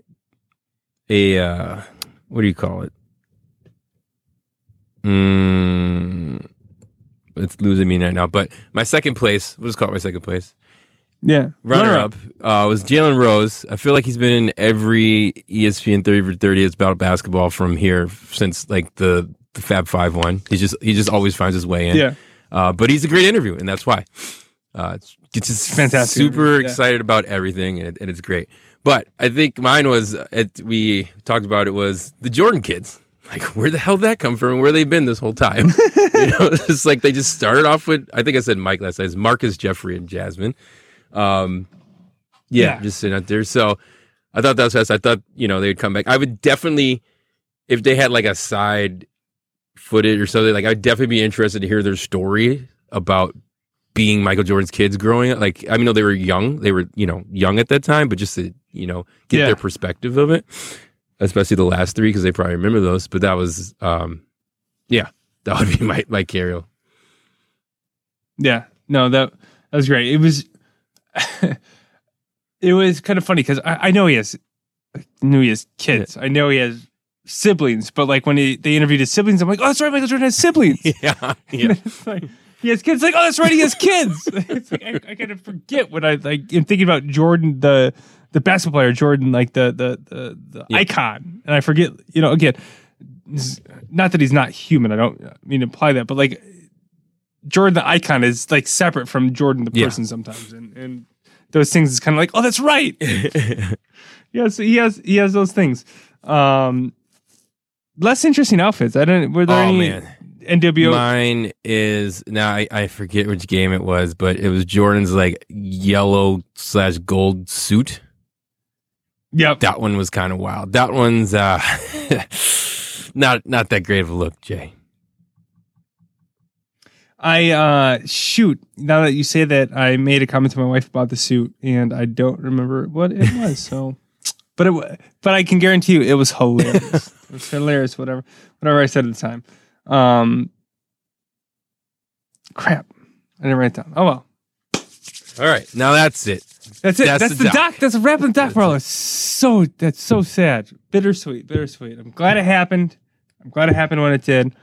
a uh, what do you call it? Mm, it's losing me right now. But my second place. We'll just call it my second place. yeah Runner up uh, was Jalen Rose. I feel like he's been in every ESPN 30 for 30 that's about basketball from here since like the, the Fab Five one. He just he just always finds his way in. yeah Uh, but he's a great interview, and that's why. Uh, it's, it's just Fantastic Super yeah. excited about everything, and, it, and it's great. But I think mine was it, we talked about it was the Jordan kids. Like, where the hell did that come from? and Where they've been this whole time? [laughs] you know, it's like they just started off with. I think I said Mike last night. It's Marcus, Jeffrey, and Jasmine. Um, yeah, Yeah. just sitting out there. So I thought that was fast. I thought you know they would come back. I would definitely, if they had like a side footage or something, like I'd definitely be interested to hear their story about being Michael Jordan's kids growing up. Like I mean, no, they were young. They were you know young at that time, but just to you know get Yeah. their perspective of it, especially the last three because they probably remember those. But that was, um yeah, [laughs] that would be my my carry. yeah no that that was great it was [laughs] it was kind of funny because I, I know he has I knew he has kids i know he has siblings but like when he, they interviewed his siblings i'm like oh that's right michael jordan has siblings [laughs] Yeah, yeah. It's like, he has kids. Like, oh, that's right, he has kids. it's like, I, I kind of forget when I like am thinking about Jordan, the the basketball player, Jordan, like the the the, the Yeah. icon, and I forget. You know, again, not that he's not human. I don't mean to imply that, but like Jordan, the icon, is like separate from Jordan, the Yeah. person, sometimes, and and those things is kind of like, oh, that's right. [laughs] yes, he has he has those things. Um, less interesting outfits. I don't. Were there oh any man. NWO? Mine is now I, I forget which game it was, but it was Jordan's like yellow slash gold suit. Yep. That one was kind of wild. That one's uh [laughs] not not that great of a look, Jay. I uh shoot. Now that you say that, I made a comment to my wife about the suit, and I don't remember what it [laughs] was. So, but it but I can guarantee you, it was hilarious. [laughs] it was hilarious. Whatever whatever I said at the time. Um, crap, I didn't write it down. Oh well, All right, now that's it. That's it. That's That's, the the doc. That's a wrap on the doc. It's so that's so sad, bittersweet, bittersweet. I'm glad it happened. I'm glad it happened when it did.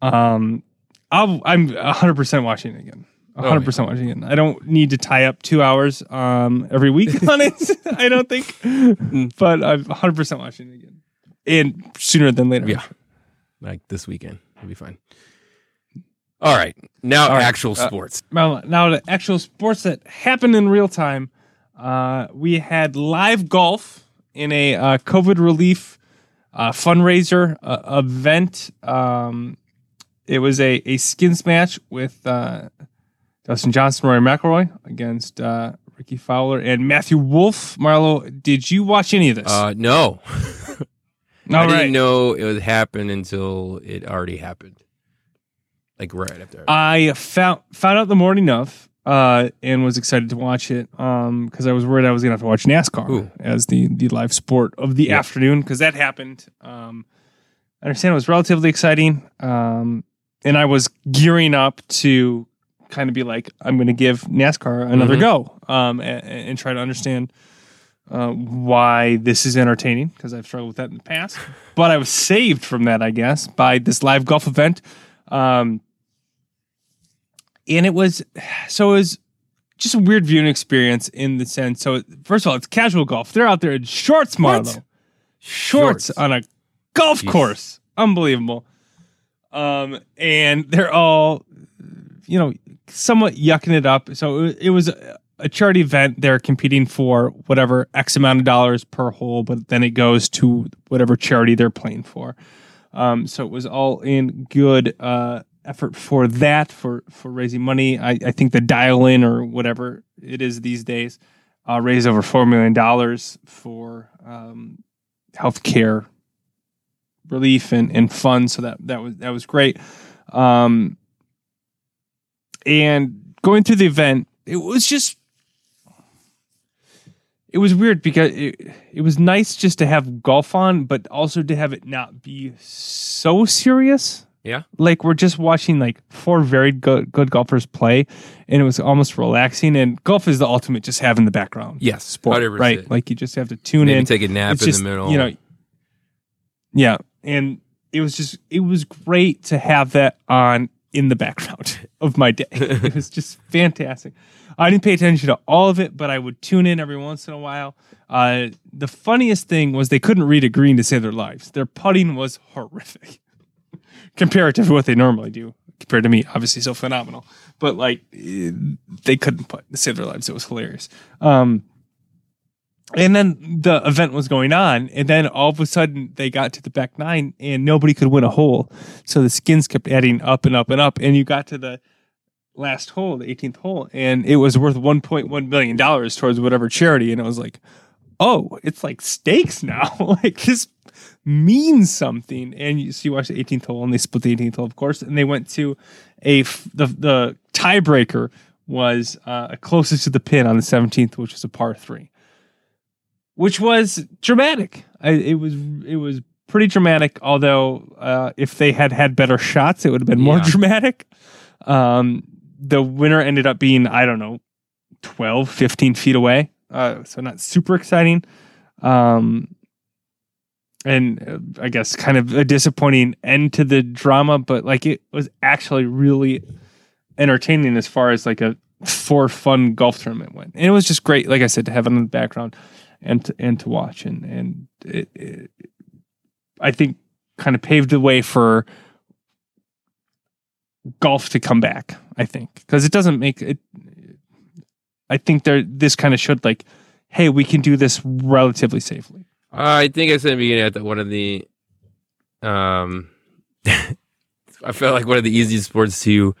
Um, I'll, I'm 100 percent watching it again. 100 percent watching it. I don't need to tie up two hours um every week [laughs] on it. I don't think, but I'm 100 percent watching it again, and sooner than later. Yeah. Like this weekend. It'll be fine. All right. Now All right. actual Uh, sports. Now, now the actual sports that happened in real time. Uh, we had live golf in a uh, COVID relief uh, fundraiser uh, event. Um, it was a, a skins match with uh, Dustin Johnson, Rory McIlroy against uh, Rickie Fowler and Matthew Wolff. Marlo, did you watch any of this? Uh no. [laughs] I All didn't right. know it would happen until it already happened. Like right after. I found found out the morning of uh, and was excited to watch it because I was worried I was going to have to watch NASCAR Ooh. as the the live sport of the Yeah. afternoon because that happened. Um, I understand it was relatively exciting, um, and I was gearing up to kind of be like, I'm going to give NASCAR another Mhm. go um, and, and try to understand uh, why this is entertaining because I've struggled with that in the past. [laughs] but I was saved from that, I guess, by this live golf event. Um, and it was [sighs] so it was just a weird viewing experience in the sense. So first of all, it's casual golf. They're out there in shorts, Marlo. Shorts, on a golf Jeez. course. Unbelievable. Um, and they're all, you know, somewhat yucking it up. So it, it was a, a charity event. They're competing for whatever X amount of dollars per hole, but then it goes to whatever charity they're playing for. Um, so it was all in good uh, effort for that, for for raising money. I, I think the dial in or whatever it is these days uh, raised over four million dollars for um, healthcare relief and, and funds. So that that was that was great. Um, and going through the event, it was just it was weird because it, it was nice just to have golf on, but also to have it not be so serious. Yeah. Like we're just watching like four very good good golfers play, and it was almost relaxing. And golf is the ultimate just having the background Yes, sport, 100%. right? Like you just have to tune Maybe in. take a nap It's in just, the middle. You know, yeah, and it was just it was great to have that on in the background [laughs] of my day. [laughs] it was just fantastic. I didn't pay attention to all of it, but I would tune in every once in a while. Uh, the funniest thing was they couldn't read a green to save their lives. Their putting was horrific compared to what they normally do. Compared to me, obviously so phenomenal, but like they couldn't put save their lives. It was hilarious. Um, and then the event was going on, and then all of a sudden they got to the back nine, and nobody could win a hole. So the skins kept adding up and up and up, and you got to the last hole, the 18th hole, and it was worth 1.1 million dollars towards whatever charity, and it was like, oh, it's like stakes now. [laughs] like this means something. And you, so you watch the 18th hole, and they split the 18th hole, of course, and they went to a f- the the tiebreaker was uh, closest to the pin on the 17th, which was a par three which was dramatic. I, it was it was pretty dramatic. Although uh, if they had had better shots, it would have been more Yeah. [laughs] dramatic. Um, the winner ended up being I don't know 12, 15 feet away. Uh, so not super exciting. Um, and uh, I guess kind of a disappointing end to the drama, but like it was actually really entertaining as far as like a for fun golf tournament went. And it was just great, like I said, to have it in the background and to, and to watch and and it, it, I think kind of paved the way for golf to come back. I think because it doesn't make it. I think there this kind of showed like, hey, we can do this relatively safely. I think I said in the beginning that one of the, um, [laughs] I felt like one of the easiest sports to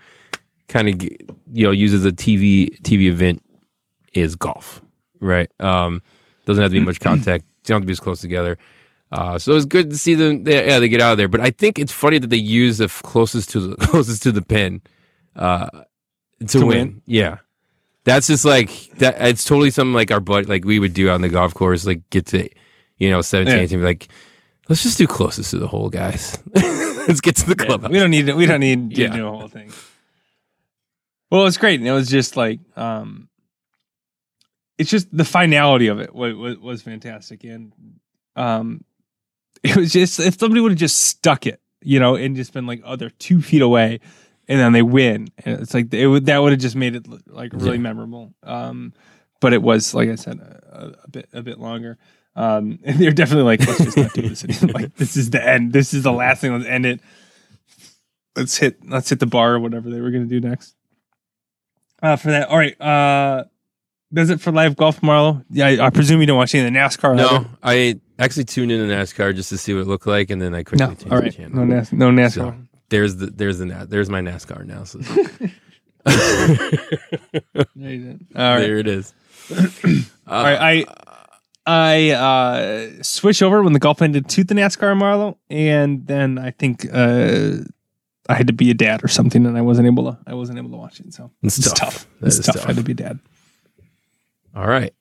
kind of you know use as a TV TV event is golf, right? Um, doesn't have to be much [clears throat] contact. Don't have to be as close together. Uh, so it's good to see them. They, yeah, they get out of there. But I think it's funny that they use the f- closest to the [laughs] closest to the pin uh, to, To win. win? Yeah, that's just like that. It's totally something like our buddy, like we would do on the golf course. Like get to you know 17, Yeah. 18, be like let's just do closest to the hole, guys. [laughs] let's get to the club. We don't need to, we don't need to Yeah. do a whole thing. Well, it's great. And it was just like um it's just the finality of it was, was, was fantastic and um it was just if somebody would have just stuck it, you know, and just been like, oh, they're two feet away, and then they win, and it's like it would that would have just made it like really Yeah. memorable. Um, but it was like I said, a, a bit a bit longer. Um, [laughs] and they're definitely like, let's just not do this [laughs] anymore. like this is the end. This is the last thing. Let's end it. Let's hit let's hit the bar or whatever they were gonna do next. Uh, for that, all right. Uh, does it for live golf, Marlo? Yeah, I, I presume you don't watch any of the NASCAR. No, either? I actually tuned in to NASCAR just to see what it looked like, and then I quickly no. changed All the channel. no, NAS- no NASCAR. So, there's the there's the Na- there's my NASCAR analysis. [laughs] There you go. All right. There it is. All right, I I uh, switch over when the golf ended to the NASCAR Marlo, and then I think uh, I had to be a dad or something, and I wasn't able to I wasn't able to watch it. So It's it's tough. tough. It's tough. tough. I had to be a dad. All right,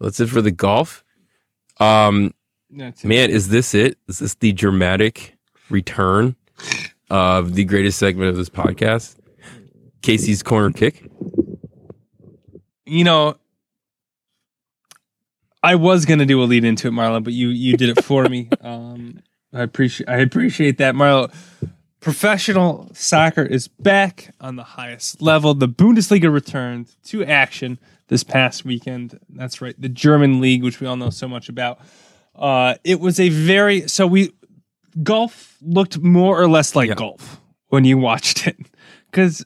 that's it for the golf. Um, That's man, is this it? Is this the dramatic return of the greatest segment of this podcast? Casey's corner kick. You know, I was gonna do a lead into it, Marlo, but you you did it for me. [laughs] Um, I appreciate I appreciate that, Marlo. professional soccer is back on the highest level. The Bundesliga returned to action this past weekend. That's right, the German league, which we all know so much about. Uh, it was a very so we golf looked more or less like Yeah. golf when you watched it because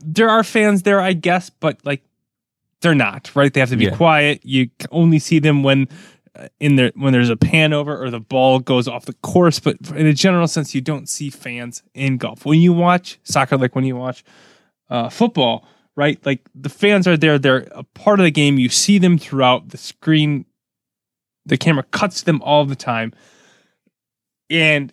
there are fans there, I guess, but like they're not right. They have to be Yeah. quiet. You only see them when uh, in there when there's a pan over or the ball goes off the course. But in a general sense, you don't see fans in golf when you watch soccer. Like when you watch uh, football, right? Like the fans are there. They're a part of the game. You see them throughout the screen. The camera cuts them all the time, and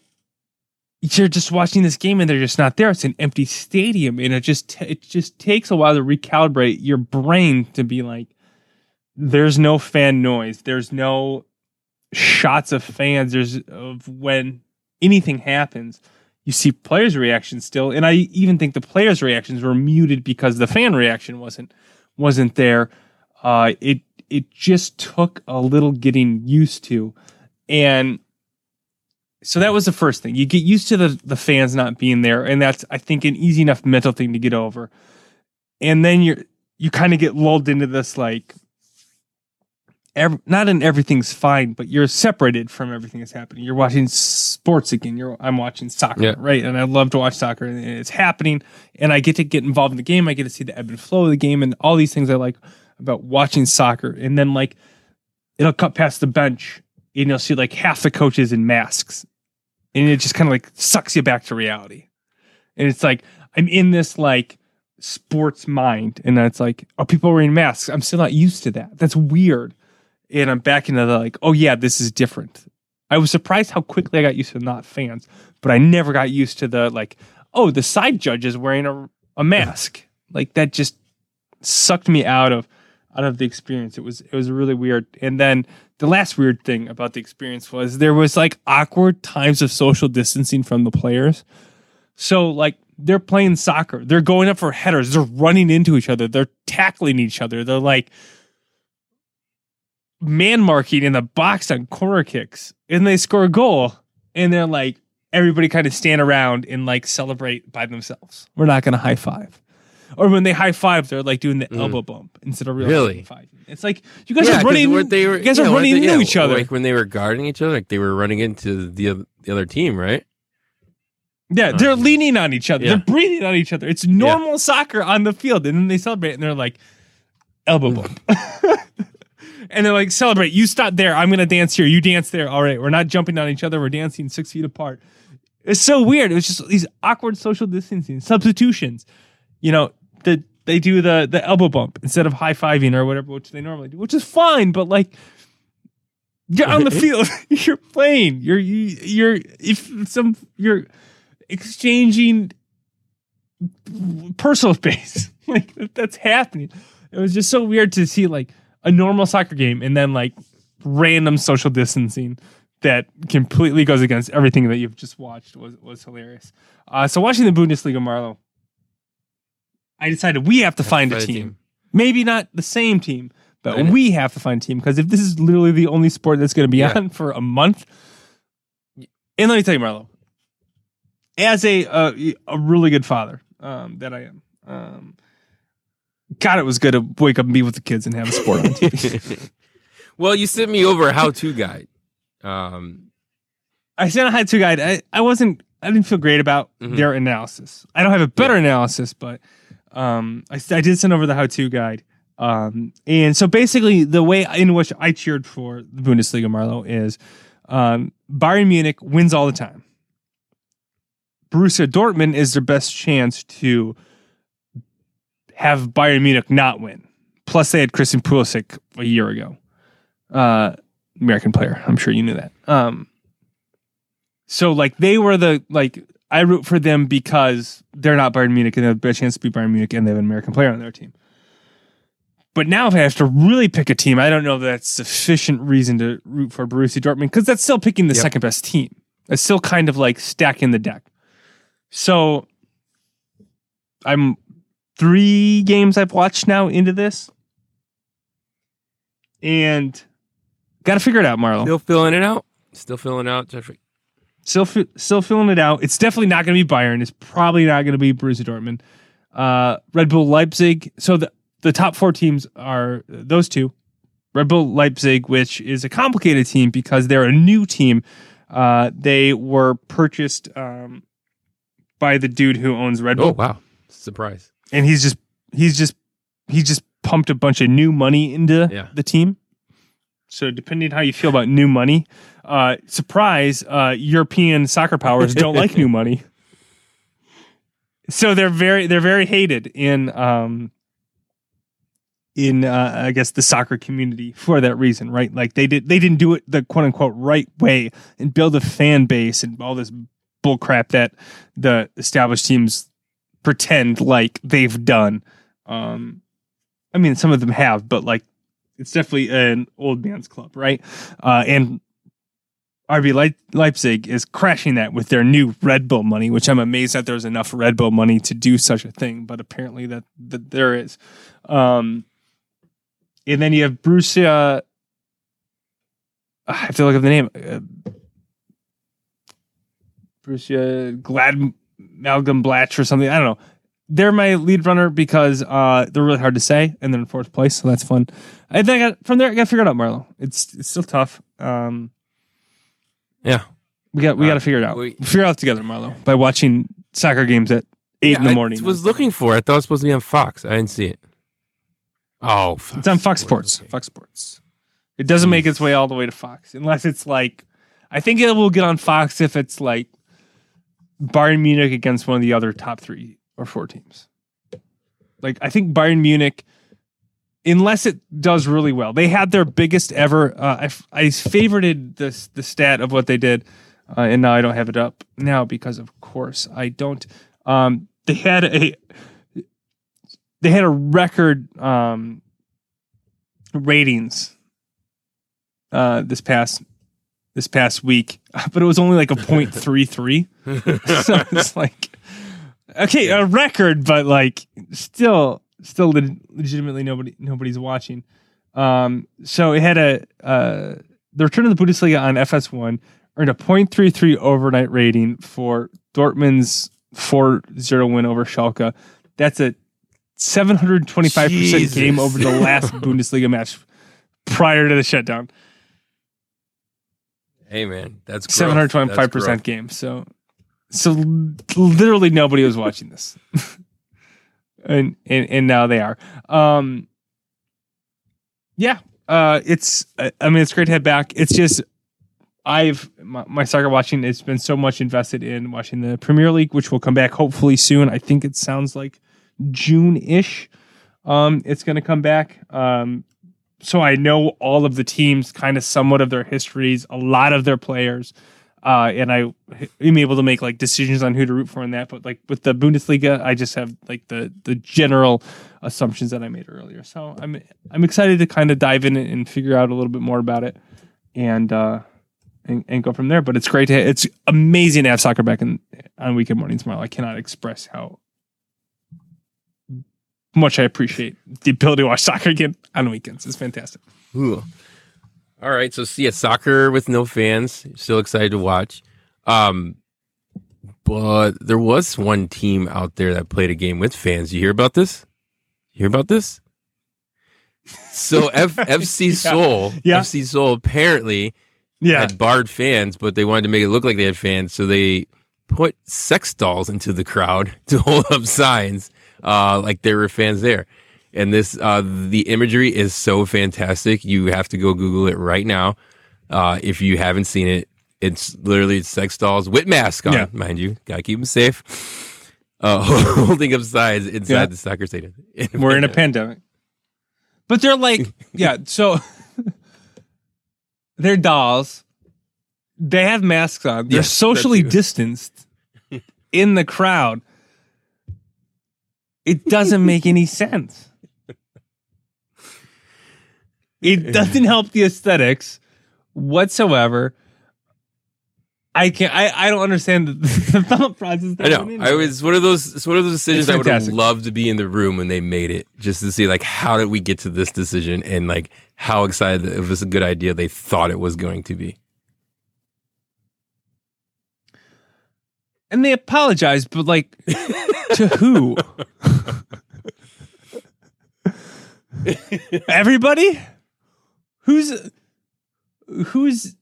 you're just watching this game and they're just not there. It's an empty stadium, and it just it just takes a while to recalibrate your brain to be like, there's no fan noise, there's no shots of fans, there's of when anything happens. You see players' reactions still, and I even think the players' reactions were muted because the fan reaction wasn't wasn't there. Uh, it it just took a little getting used to, and so that was the first thing. You get used to the the fans not being there, and that's I think an easy enough mental thing to get over. And then you're you kind of get lulled into this like ev- not in everything's fine, but you're separated from everything that's happening. You're watching sports again. You're I'm watching soccer, Yeah. right? And I love to watch soccer, and it's happening, and I get to get involved in the game. I get to see the ebb and flow of the game, and all these things I like about watching soccer. And then like it'll cut past the bench, and you'll see like half the coaches in masks, and it just kind of like sucks you back to reality. And it's like I'm in this like sports mind, and it's like, oh, are people wearing masks? I'm still not used to that. That's weird. And I'm back into the like, oh yeah, this is different. I was surprised how quickly I got used to not fans, but I never got used to the like, oh, the side judge is wearing a, a mask. Like that just sucked me out of out of the experience. It was it was really weird. And then the last weird thing about the experience was there was like awkward times of social distancing from the players. So like they're playing soccer, they're going up for headers, they're running into each other, they're tackling each other, they're like man marking in the box on corner kicks, and they score a goal, and they're like everybody kind of stand around and like celebrate by themselves. We're not gonna high five. Or when they high five, they're like doing the mm. elbow bump instead of real Really? high five. It's like you guys Yeah, are running. they were, you guys are running into yeah, each other. Like when they were guarding each other, like they were running into the the other team, right? Yeah, oh, they're leaning on each other. Yeah. They're breathing on each other. It's normal soccer on the field, and then they celebrate, and they're like elbow mm. bump, [laughs] and they're like celebrate. You stop there. I'm gonna dance here. You dance there. All right, we're not jumping on each other. We're dancing six feet apart. It's so weird. It was just these awkward social distancing substitutions. You know, the they do the the elbow bump instead of high fiving or whatever, which they normally do, which is fine. But like, you're on the [laughs] field. [laughs] you're playing. You're you, you're if some you're exchanging personal space. [laughs] like that's happening. It was just so weird to see like a normal soccer game and then like random social distancing that completely goes against everything that you've just watched was was hilarious. Uh, so watching the Bundesliga, Marlo, I decided we have to find a a team. team. Maybe not the same team, but I we have to find a team because if this is literally the only sport that's going to be Yeah. on for a month, and let me tell you, Marlo, as a uh, a really good father um, that I am, um, God, it was good to wake up and be with the kids and have a sport on TV. [laughs] [laughs] well, you sent me over a how-to guide. Um, I sent a how-to guide. I, I wasn't. I didn't feel great about Mhm. their analysis. I don't have a better analysis, but um, I, I did send over the how to guide. Um, and so basically, the way in which I cheered for the Bundesliga, Marlo, is um, Bayern Munich wins all the time. Borussia Dortmund is their best chance to have Bayern Munich not win. Plus, they had Christian Pulisic a year ago, uh, American player. I'm sure you knew that. Um, so like they were the like I root for them because they're not Bayern Munich and they have a better chance to be Bayern Munich and they have an American player on their team. But now if I have to really pick a team, I don't know if that's sufficient reason to root for Borussia Dortmund because that's still picking the Yep. second best team. It's still kind of like stacking the deck. So I'm three games I've watched now into this. And got to figure it out, Marlo. still filling it out. Still filling out, Jeffrey. Still, fe- still feeling it out. It's definitely not going to be Bayern. It's probably not going to be Borussia Dortmund. Uh, Red Bull Leipzig. So the the top four teams are those two. Red Bull Leipzig, which is a complicated team because they're a new team. Uh, they were purchased um, by the dude who owns Red Bull Oh wow, surprise! and he's just he's just he just pumped a bunch of new money into Yeah. the team. So depending how you feel about new money, uh, surprise, uh, European soccer powers don't like new money. So they're very they're very hated in um in uh, I guess the soccer community for that reason, right? Like they did they didn't do it the quote unquote right way and build a fan base and all this bull crap that the established teams pretend like they've done. Um, I mean, some of them have, but like it's definitely an old man's club, right? Uh, and RB Leip- Leipzig is crashing that with their new Red Bull money, which I'm amazed that there's enough Red Bull money to do such a thing, but apparently that, that there is. Um, and then you have Borussia. I have to look up the name. Uh, Borussia Glad Malcolm Blatch or something. I don't know. They're my lead runner because uh, they're really hard to say, and they're in fourth place, so that's fun. I think I got, from there I got to figure it out, Marlo. It's it's still tough. Um, Yeah, we got we Uh, got to figure it out. we- figure it out together, Marlo, by watching soccer games at eight Yeah, in the morning. I was looking for. it. I thought it was supposed to be on Fox. I didn't see it. Oh, Fox It's on Fox Sports. Okay. Fox Sports. It doesn't make its way all the way to Fox unless it's like, I think it will get on Fox if it's like Bayern Munich against one of the other top three or four teams. Like I think Bayern Munich, unless it does really well, they had their biggest ever. Uh, I I favorited this the stat of what they did, uh, and now I don't have it up now because of course I don't. Um, they had a they had a record um, ratings uh, this past this past week, [laughs] but it was only like a 0.33. [laughs] so it's like okay, a record, but like still still le- legitimately nobody nobody's watching. Um, so it had a uh, the return of the Bundesliga on FS1 earned a 0.33 overnight rating for Dortmund's 4-0 win over Schalke. That's a 725% Jesus. game over the last [laughs] Bundesliga match prior to the shutdown. Hey man, that's growth. Seven hundred twenty-five That's percent growth. game. So, so literally nobody was watching this, [laughs] and, and and now they are. Um, yeah, uh, it's. I mean, it's great to head back. It's just I've my, my soccer watching. It's been so much invested in watching the Premier League, which will come back hopefully soon. I think it sounds like June ish. Um, it's going to come back. Um, so I know all of the teams, kind of somewhat of their histories, a lot of their players, uh, and I am able to make like decisions on who to root for in that. But like with the Bundesliga, I just have like the the general assumptions that I made earlier. So I'm I'm excited to kind of dive in and figure out a little bit more about it, and uh, and, and go from there. But it's great to it's amazing to have soccer back in on weekend mornings tomorrow. I cannot express how much I appreciate the ability to watch soccer again on weekends. It's fantastic. Ooh. All right, so see, yeah, soccer with no fans. Still excited to watch. Um, but there was one team out there that played a game with fans. You hear about this? You hear about this? So [laughs] F- FC Seoul, Yeah. FC Seoul apparently Yeah. had barred fans, but they wanted to make it look like they had fans, so they put sex dolls into the crowd [laughs] to hold up signs, uh, like there were fans there. And this, uh, the imagery is so fantastic. You have to go Google it right now. Uh, if you haven't seen it, it's literally sex dolls with masks on, Yeah. mind you. Gotta keep them safe. Uh, [laughs] holding up signs inside Yeah. the soccer stadium. [laughs] We're in a pandemic. But they're like, [laughs] yeah, so they're dolls. They have masks on. They're Yes, socially distanced in the crowd. It doesn't make any sense. It [laughs] doesn't help the aesthetics whatsoever. I can't. I, I don't understand the, [laughs] the thought process. that I know. I was one of those. It's one of those decisions I would have loved to be in the room when they made it, just to see like how did we get to this decision and like how excited it was a good idea they thought it was going to be. and they apologized, but like to who? [laughs] Everybody? Who's who's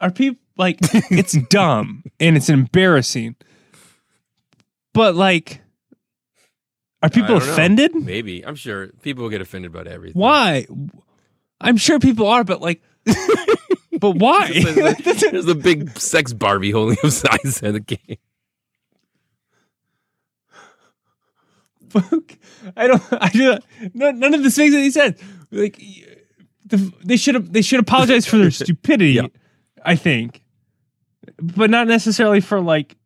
are people like [laughs] it's dumb and it's embarrassing. But like are people don't know. offended? Maybe. I'm sure people get offended about everything. Why? I'm sure people are, but like [laughs] but why? [laughs] There's a big sex Barbie holding up signs at the game. I don't. I do. None, none of this makes any sense. Like, the, they should have. They should apologize for their [laughs] stupidity. Yeah. I think, but not necessarily for like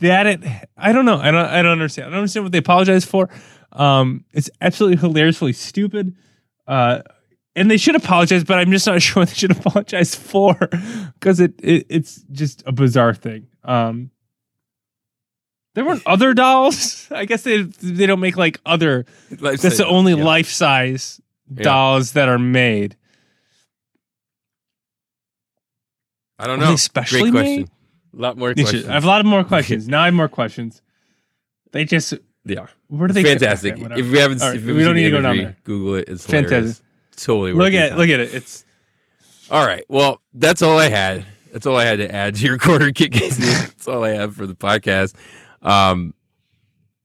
that. It. I don't know. I don't. I don't understand. I don't understand what they apologize for. Um, it's absolutely hilariously stupid. Uh, and they should apologize, but I'm just not [laughs] sure what they should apologize for because it, it it's just a bizarre thing. Um, there weren't other dolls. [laughs] I guess they they don't make like other. Life That's the only yeah. life size Yeah. dolls that are made. I don't Are know. they specially Great question. made? A lot more questions. I have a lot of more questions. now I have more questions. They just yeah. where do they Fantastic. okay, if we haven't, All right, if we don't need to go down there. Google it. It's Fantastic. hilarious. Totally. Look at time. look at it. It's All right. Well, that's all I had. That's all I had to add to your [laughs] corner kick. That's all I have for the podcast. Um,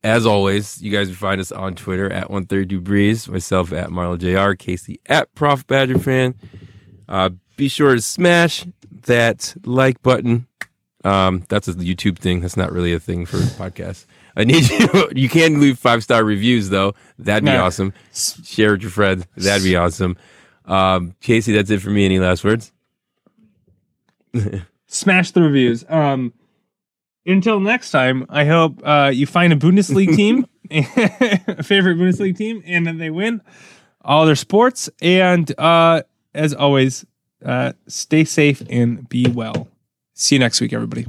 as always, you guys can find us on Twitter at 132 Breeze, myself at Marlo JR, Casey at Prof Badger Fan. Uh, be sure to smash that like button. Um, that's a YouTube thing. That's not really a thing for [laughs] podcasts. I need you. [laughs] You can leave five star reviews though. That'd be No. awesome. Share with your friends. That'd be awesome. Um, Casey, that's it for me. Any last words? [laughs] smash the reviews. Um, until next time, I hope uh, you find a Bundesliga team, a favorite Bundesliga team, and then they win all their sports. And uh, as always, uh, stay safe and be well. See you next week, everybody.